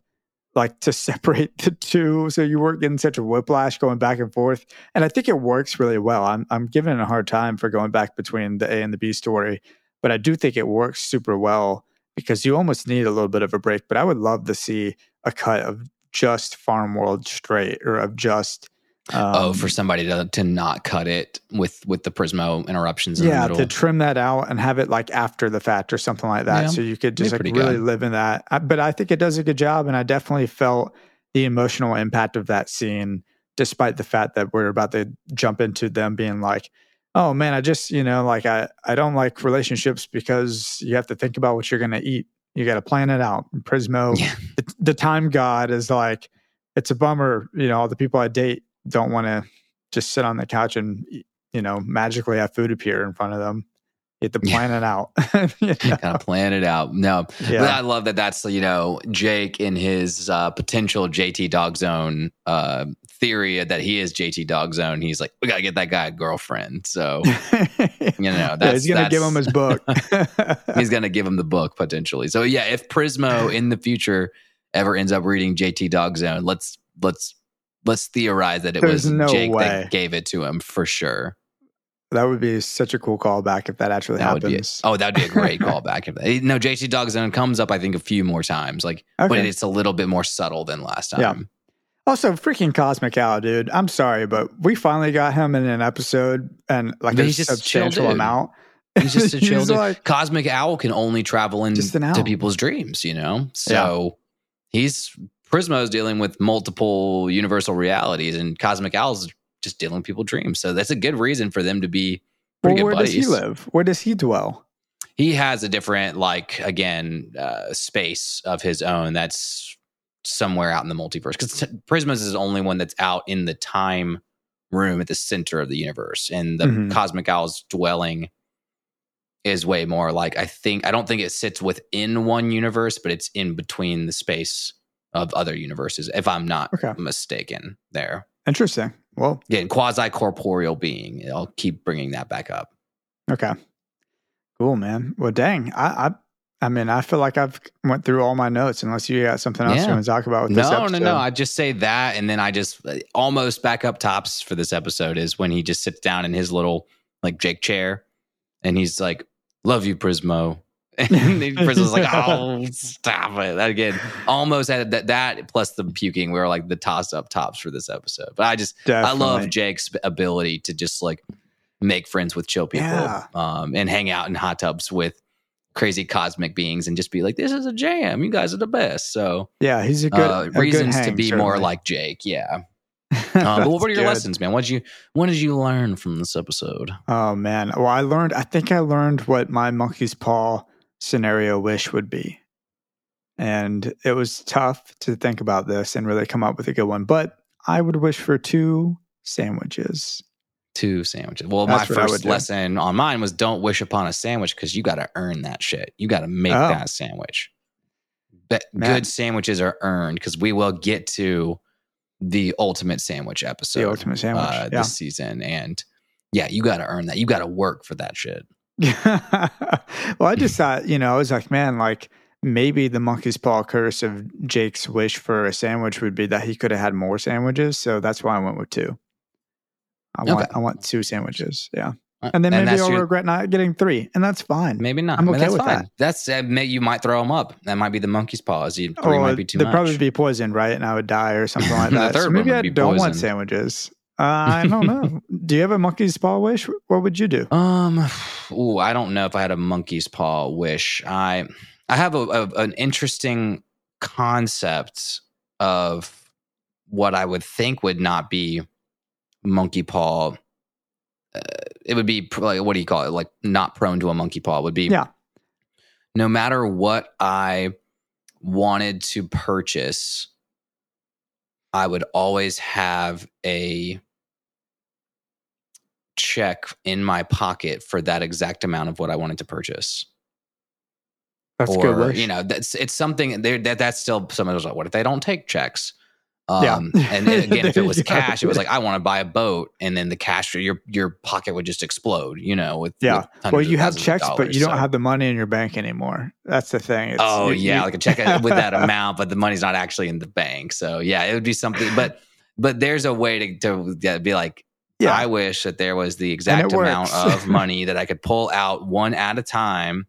like to separate the two, so you weren't getting such a whiplash going back and forth. And I think it works really well. I'm I'm giving it a hard time for going back between the A and the B story, but I do think it works super well because you almost need a little bit of a break. But I would love to see a cut of just Farm World straight or of just um, oh, for somebody to to not cut it with with the Prismo interruptions in the yeah middle. to trim that out and have it like after the fact or something like that Yeah, so you could just like really good. live in that I, but i think it does a good job and i definitely felt the emotional impact of that scene despite the fact that we're about to jump into them being like oh man i just you know like i i don't like relationships because you have to think about what you're going to eat you got to plan it out And prismo Yeah. the, the time god is like it's a bummer you know all the people i date don't want to just sit on the couch and you know magically have food appear in front of them you have to Yeah. plan it out You know? kind of plan it out. No, but I love that. That's you know Jake in his uh, potential JT Dog Zone uh, theory that he is JT Dog Zone. He's like, we gotta get that guy a girlfriend. So you know, Yeah, he's gonna give him his book he's gonna give him the book potentially. So yeah, if Prismo in the future ever ends up reading JT Dog Zone, let's let's let's theorize that it There's was no Jake way. that gave it to him for sure. that would be such a cool callback if that actually That would be happens oh, that would be a great callback. If that, no, JT Dog Zone comes up, I think a few more times, like, but it's a little bit more subtle than last time. Yeah. Also, freaking Cosmic Owl, dude. I'm sorry, but we finally got him in an episode and like But a he's just a chill substantial amount. He's just a chill dude. like, Cosmic Owl can only travel into people's dreams, you know? So he's Prismo's dealing with multiple universal realities, and Cosmic Owl is just dealing with people's dreams. So that's a good reason for them to be pretty well, pretty where good does buddies. he live? Where does he dwell? He has a different, like, again, uh, space of his own that's somewhere out in the multiverse. Because Prismo is the only one that's out in the time room at the center of the universe. And the Mhm. Cosmic Owl's dwelling is way more like I think I don't think it sits within one universe, but it's in between the space of other universes, if I'm not Okay. mistaken there. Interesting. Well, Again, quasi corporeal being. I'll keep bringing that back up. okay. Cool, man. Well, dang. I, I, I mean, I feel like I've went through all my notes. Unless you got something else you want to talk about with this episode. No, no, no. I just say that, and then I just uh, almost back up tops for this episode is when he just sits down in his little like Jake chair, and he's like, "Love you, Prismo." And then Prismo's like, "Oh, stop it!" That again, almost had that. That plus the puking We were like the toss up tops for this episode. But I just I love Jake's ability to just like make friends with chill people Yeah. um, and hang out in hot tubs with crazy cosmic beings and just be like, "This is a jam. You guys are the best." So Yeah, he's a good uh, a good reasons to hang, be more like Jake. Yeah. Uh, but what were your good. lessons, man? What did you What did you learn from this episode? Oh man. Well, I learned. I think I learned what my monkey's paw scenario wish would be, and it was tough to think about this and really come up with a good one. But I would wish for two sandwiches. Two sandwiches. Well, That's my what I would first do. lesson on mine was don't wish upon a sandwich because you got to earn that shit. You got to make Oh. that sandwich. But Man. good sandwiches are earned because we will get to the ultimate sandwich episode. The ultimate sandwich. uh, yeah. this season, and yeah, you got to earn that. You got to work for that shit. well, I just thought, you know, I was like, man, like maybe the monkey's paw curse of Jake's wish for a sandwich would be that he could have had more sandwiches. So that's why I went with two. I want Okay. I want two sandwiches. Yeah. Uh, And then maybe that's I'll your- regret not getting three. And that's fine. Maybe not. I'm I mean, okay that's with fine. that. That's uh, may, you might throw them up. That might be the monkey's paws. You, three Or might be too much. they'd much. probably be poisoned, right? And I would die or something like that. so maybe I don't want sandwiches. Uh, I don't know. Do you have a monkey's paw wish? What would you do? Um, ooh, I don't know if I had a monkey's paw wish. I I have a, a an interesting concept of what I would think would not be monkey paw. Uh, it would be like what do you call it? Like not prone to a monkey paw would be. Yeah. No matter what I wanted to purchase, I would always have a check in my pocket for that exact amount of what I wanted to purchase. That's or, good. Wish. You know, that's it's something there that that's still someone was like, what if they don't take checks? Um, Yeah. and again, if it was cash, it was like I want to buy a boat, and then the cash your your pocket would just explode. You know, with Yeah. with well, you have checks, but dollars, you don't have the money in your bank anymore. That's the thing. It's, Oh you- yeah, you- like a check with that amount, but the money's not actually in the bank. So yeah, it would be something. But but there's a way to to yeah, be like, yeah. I wish that there was the exact amount of money that I could pull out one at a time,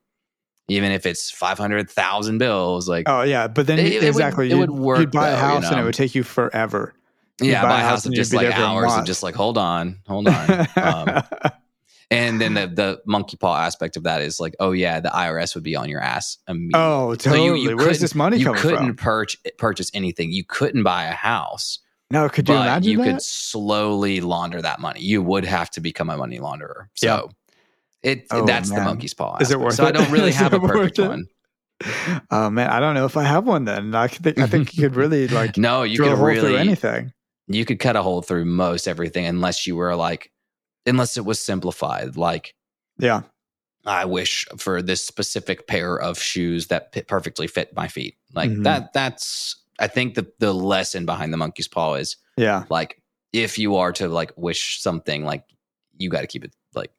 even if it's five hundred thousand bills. Like Oh yeah, but then It- you- it would- exactly, it would work, You'd buy a though, you house and it would take you forever. you'd yeah, buy buy a house house and just like hours of months. just like hold on, hold on. um, and then the the monkey paw aspect of that is like, oh yeah, the IRS would be on your ass immediately. oh, So totally. you- you Where's this money you coming from? You couldn't purchase anything. You couldn't buy a house, No, could you but imagine you that? could slowly launder that money. You would have to become a money launderer. So it Oh, that's the monkey's paw. Is it worth so I don't really have a perfect it? one. Oh man, I don't know if I have one. Then I think I think you could really like No, you could really anything. you could cut a hole through most everything unless you were like unless it was simplified like Yeah, I wish for this specific pair of shoes that perfectly fit my feet. Like Mhm. that that's I think the the lesson behind the monkey's paw is yeah. like if you are to like wish something like you got to keep it like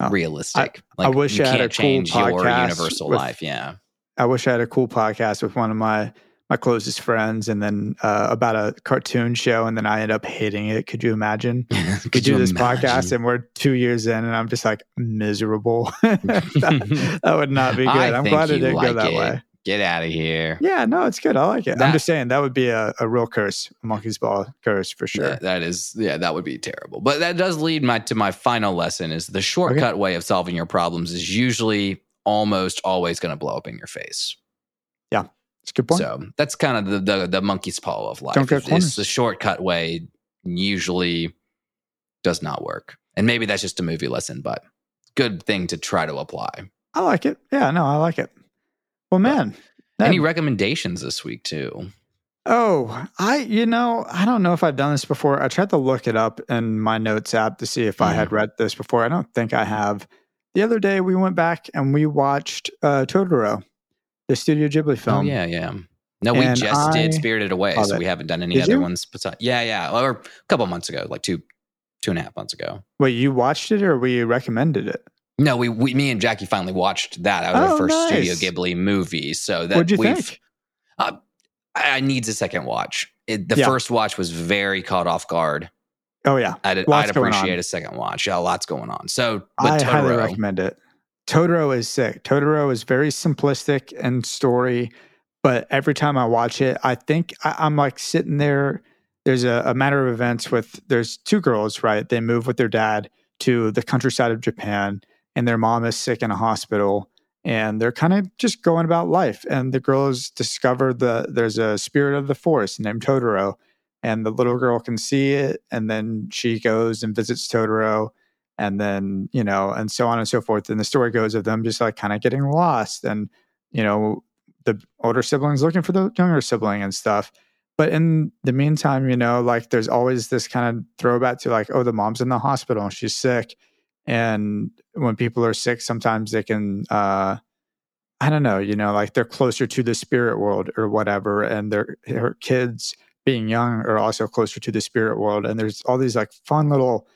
Oh, realistic. I like wish you I had can't a cool change your podcast universal with- life. Yeah. I wish I had a cool podcast with one of my my closest friends, and then uh, about a cartoon show, and then I end up hating it. Could you imagine? we Could do you this podcast, and we're two years in, and I'm just like miserable. that, that would not be good. I I'm glad it didn't go that it. way. Get out of here. Yeah, no, it's good. I like it. I'm just saying that would be a, a real curse, a monkey's ball curse for sure. That- that is, yeah, that would be terrible. But that does lead my to my final lesson: is the shortcut way of solving your problems is usually almost always going to blow up in your face. Yeah, it's a good point. So that's kind of the, the the monkey's paw of life. Don't cut It's- corners. it's the shortcut way usually does not work, and maybe that's just a movie lesson, but good thing to try to apply. I like it. Yeah, no, I like it. Well, man. Any recommendations this week too? Oh, I, you know, I don't know if I've done this before. I tried to look it up in my notes app to see if I Mm. had read this before. I don't think I have. The other day we went back and we watched uh, Totoro, the Studio Ghibli film. Oh yeah, yeah. No, we And just I did Spirited Away, so we haven't done any Did other you? ones. Besides, yeah, yeah, or a couple months ago, like two, two and a half months ago. Wait, you watched it or we recommended it? No, we, we me and Jackie finally watched that. That was Oh, our first Studio. Ghibli movie. So that we've, think? Uh, I, I needs a second watch. It, the Yeah. first watch was very caught off guard. Oh yeah, I'd, I'd appreciate a second watch. Yeah, lots going on. So, but I highly Totoro, recommend it. Totoro is sick. Totoro is very simplistic in story, but every time I watch it, I think I, I'm like sitting there. There's a, a matter of events with there's two girls, right? They move with their dad to the countryside of Japan, and their mom is sick in a hospital, and they're kind of just going about life. And the girls discover the there's a spirit of the forest named Totoro, and the little girl can see it, and then she goes and visits Totoro and then you know and so on and so forth. And the story goes of them just like kind of getting lost and you know the older siblings looking for the younger sibling and stuff. But in the meantime you know like there's always this kind of throwback to like oh the mom's in the hospital and she's sick and when people are sick sometimes they can uh i don't know you know like they're closer to the spirit world or whatever and their her kids being young are also closer to the spirit world and there's all these like fun little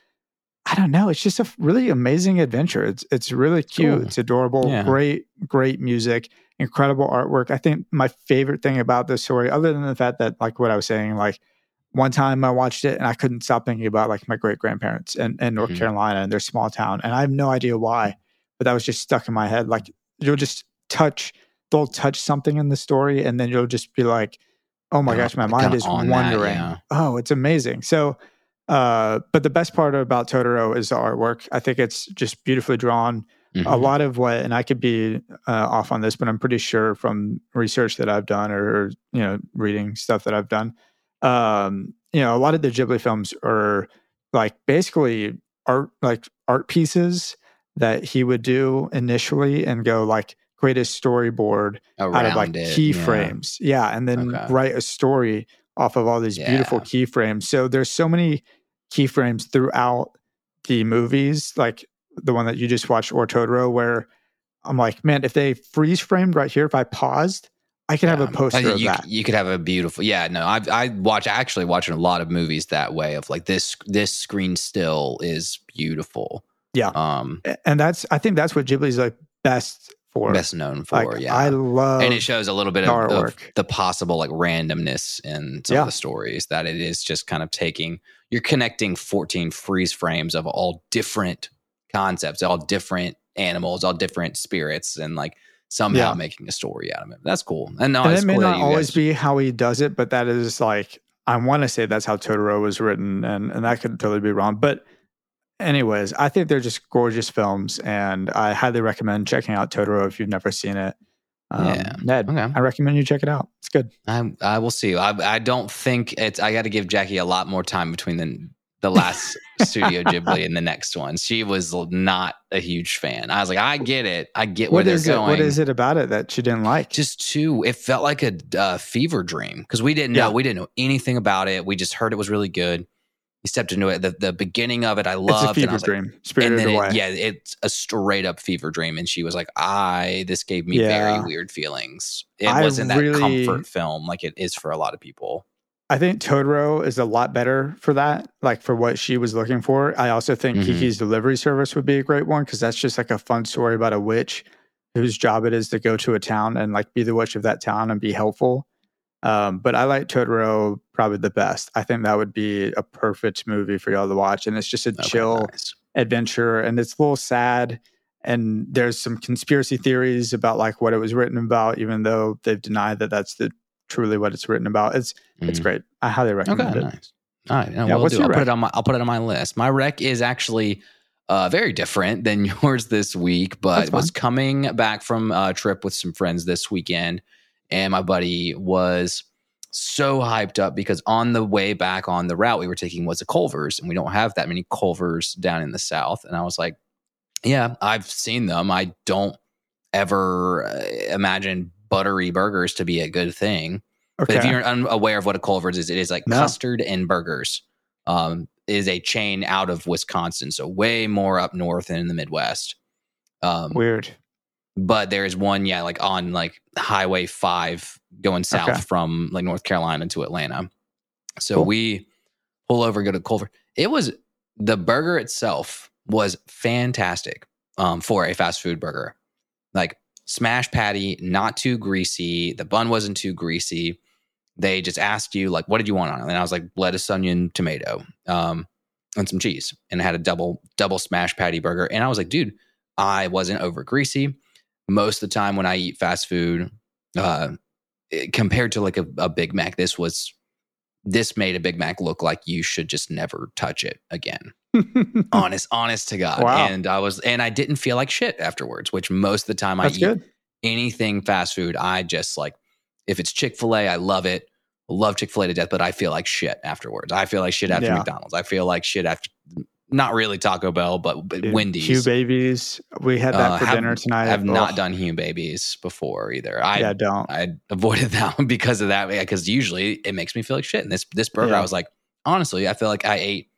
I don't know. It's just a really amazing adventure. It's it's really cute. Cool. It's adorable. Yeah. Great, great music. Incredible artwork. I think my favorite thing about this story, other than the fact that, like what I was saying, like one time I watched it and I couldn't stop thinking about like my great grandparents in, in North Mhm. Carolina and their small town, and I have no idea why, but that was just stuck in my head. Like you'll just touch, they'll touch something in the story, and then you'll just be like, "Oh my Yeah, gosh, my mind is on that, yeah. Oh, it's amazing. So Uh, but the best part about Totoro is the artwork. I think it's just beautifully drawn. Mm-hmm. A lot of what, and I could be uh, off on this, but I'm pretty sure from research that I've done or, you know reading stuff that I've done, um, you know, a lot of the Ghibli films are like basically art like art pieces that he would do initially and go like create a storyboard Around out of like it, keyframes. Yeah. yeah. And then okay. write a story off of all these yeah. beautiful keyframes. So there's so many keyframes throughout the movies, like the one that you just watched or Totoro, where I'm like, man, if they freeze framed right here, if I paused, I could yeah. have a poster you, of that. You could have a beautiful, yeah. No, I I watch actually watching a lot of movies that way of like this this screen still is beautiful. Yeah, um, and that's I think that's what Ghibli's like best for, best known for. Like, yeah, I love, and it shows a little bit of, of the possible like randomness in some yeah. of the stories that it is just kind of taking. You're connecting 14 freeze frames of all different concepts, all different animals, all different spirits, and like somehow yeah. making a story out of it. That's cool. And, no, and it may cool not always guys... be how he does it, but that is like I want to say that's how Totoro was written, and and that could totally be wrong. But anyways, I think they're just gorgeous films, and I highly recommend checking out Totoro if you've never seen it. Um, yeah, Ned, okay. I recommend you check it out. It's good. I I will see. I I don't think it's. I got to give Jackie a lot more time between the the last Studio Ghibli and the next one. She was not a huge fan. I was like, I get it. I get where what they're going. What is it about it that she didn't like? Just too. It felt like a uh, fever dream because we didn't know. We didn't know anything about it. We just heard it was really good. We stepped into it. The, the beginning of it, I loved. It's a fever dream. Like, Spirited and away. It, yeah, it's a straight up fever dream. And she was like, I. This gave me yeah. very weird feelings. It I wasn't that comfort film like it is for a lot of people. I think Totoro is a lot better for that, like for what she was looking for. I also think mm-hmm. Kiki's Delivery Service would be a great one because that's just like a fun story about a witch whose job it is to go to a town and like be the witch of that town and be helpful. Um, but I like Totoro probably the best. I think that would be a perfect movie for y'all to watch. And it's just a okay, chill nice. adventure and it's a little sad. And there's some conspiracy theories about like what it was written about, even though they've denied that that's the truly what it's written about. It's mm-hmm. it's great. I highly recommend okay, it. Nice. All right. Yeah, what's I'll put it on my I'll put it on my list. My rec is actually uh, very different than yours this week, but was coming back from a trip with some friends this weekend, and my buddy was so hyped up because on the way back on the route we were taking was a Culver's, and we don't have that many Culver's down in the south. And I was like, "Yeah, I've seen them. I don't ever uh, imagine buttery burgers to be a good thing. Okay. But if you're unaware of what a Culver's is, it is like no. custard and burgers. Um, is a chain out of Wisconsin, so way more up north and in the Midwest. Um, Weird. But there is one, yeah, like on like Highway Five going south okay. from like North Carolina to Atlanta. So cool. we pull over, go to Culver. It was the burger itself was fantastic um, for a fast food burger. Like smash patty, not too greasy. The bun wasn't too greasy. They just asked you like, what did you want on it? And I was like, lettuce, onion, tomato, um, and some cheese. And I had a double double smash patty burger. And I was like, dude, I wasn't over greasy. Most of the time when I eat fast food, uh, compared to like a, a Big Mac, this was this made a Big Mac look like you should just never touch it again. honest, honest to God. Wow. And I was, and I didn't feel like shit afterwards, which most of the time That's I good. eat anything fast food, I just like, if it's Chick fil A, I love it. Love Chick fil A to death, but I feel like shit afterwards. I feel like shit after yeah. McDonald's. I feel like shit after, not really Taco Bell, but, but Wendy's. Hugh Babies. We had that uh, for have, dinner tonight. I've not done Hugh Babies before either. I yeah, don't. I avoided that one because of that. Because usually it makes me feel like shit. And this this burger, yeah. I was like, honestly, I feel like I ate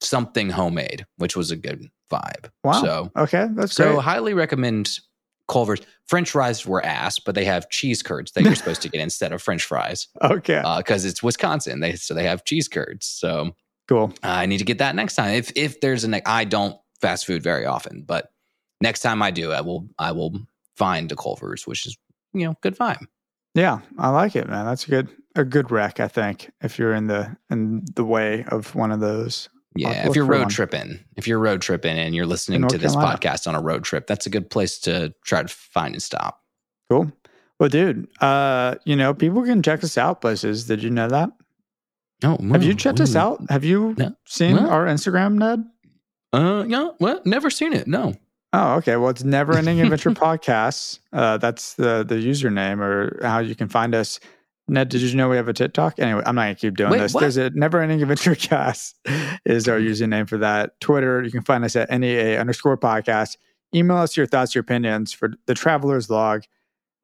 something homemade, which was a good vibe. Wow. So okay, that's good. so great. highly recommend Culver's. French fries were ass, but they have cheese curds that you're supposed to get instead of French fries. Okay, because uh, it's Wisconsin, they so they have cheese curds. So cool. Uh, I need to get that next time. If if there's a I don't fast food very often, but next time I do, I will I will find a Culver's, which is you know good vibe. Yeah, I like it, man. That's a good a good rec. I think if you're in the in the way of one of those. Yeah, if you're road one. tripping, if you're road tripping and you're listening to this Carolina. podcast on a road trip, that's a good place to try to find and stop. Cool. Well, dude, uh, you know, people can check us out places. Did you know that? Oh, Have you checked us out? Have you No. seen What? our Instagram, Ned? Uh, yeah. Well, never seen it. No. Oh, okay. Well, it's Never Ending Adventure Podcasts. Uh, that's the the username or how you can find us. Ned, did you know we have a TikTok? Anyway, I'm not gonna keep doing Wait, this. what? There's a Never Ending Adventure Cast is our username for that. Twitter, you can find us at NEA underscore podcast. Email us your thoughts, your opinions for the Traveler's Log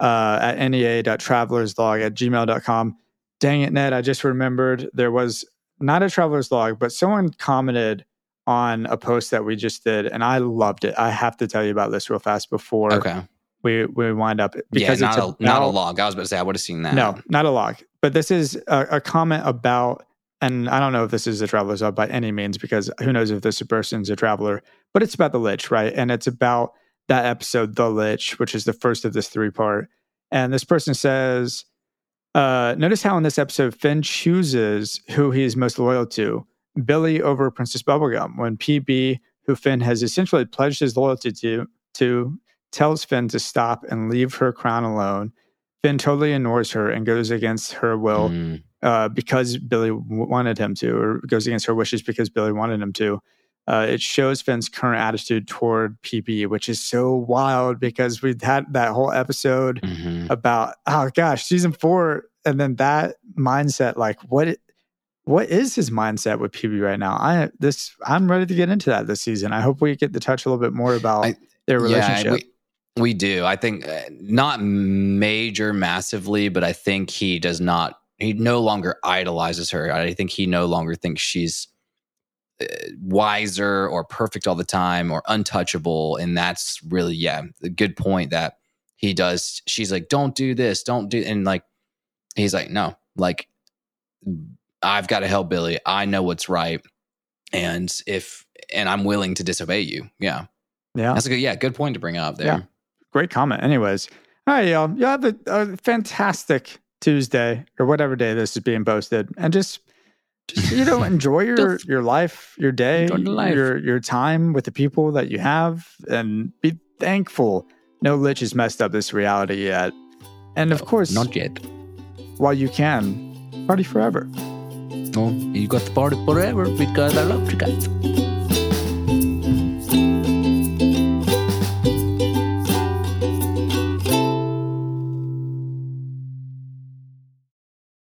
uh, at nea.travelerslog at gmail.com. Dang it, Ned, I just remembered there was not a Traveler's Log, but someone commented on a post that we just did, and I loved it. I have to tell you about this real fast before Okay. We we wind up Yeah, because not it's a, not a log. I was about to say I would have seen that. No, not a log. But this is a, a comment about, and I don't know if this is a traveler's log by any means, because who knows if this person's a traveler. But it's about the Lich, right? And it's about that episode, the Lich, which is the first of this three part. And this person says, uh, notice how in this episode Finn chooses who he is most loyal to, Billy over Princess Bubblegum. When PB, who Finn has essentially pledged his loyalty to, to tells Finn to stop and leave her crown alone. Finn totally ignores her and goes against her will Mm, uh, because Billy w- wanted him to, or goes against her wishes because Billy wanted him to. Uh, it shows Finn's current attitude toward PB, which is so wild because we've had that whole episode mhm. about oh gosh, season four, and then that mindset. Like, what? What is his mindset with PB right now? I this I'm ready to get into that this season. I hope we get to touch a little bit more about I- their relationship. Yeah, we, we do. I think uh, not major massively, but I think he does not. He no longer idolizes her. I think he no longer thinks she's uh, wiser or perfect all the time or untouchable. And that's really yeah, a good point that he does. She's like, "Don't do this, don't do," and like he's like, "No, like I've got to help Billy. I know what's right, and if and I'm willing to disobey you." Yeah. yeah, That's a good, yeah, good point to bring up there. Yeah. Great comment. Anyways, all right, y'all. You have a, a fantastic Tuesday or whatever day this is being posted, and just, just you know, enjoy your your life, your day, life. your your time with the people that you have, and be thankful. No lich has messed up this reality yet, and of course, Not yet. while you can, party forever. No, you got the party forever because I love you guys.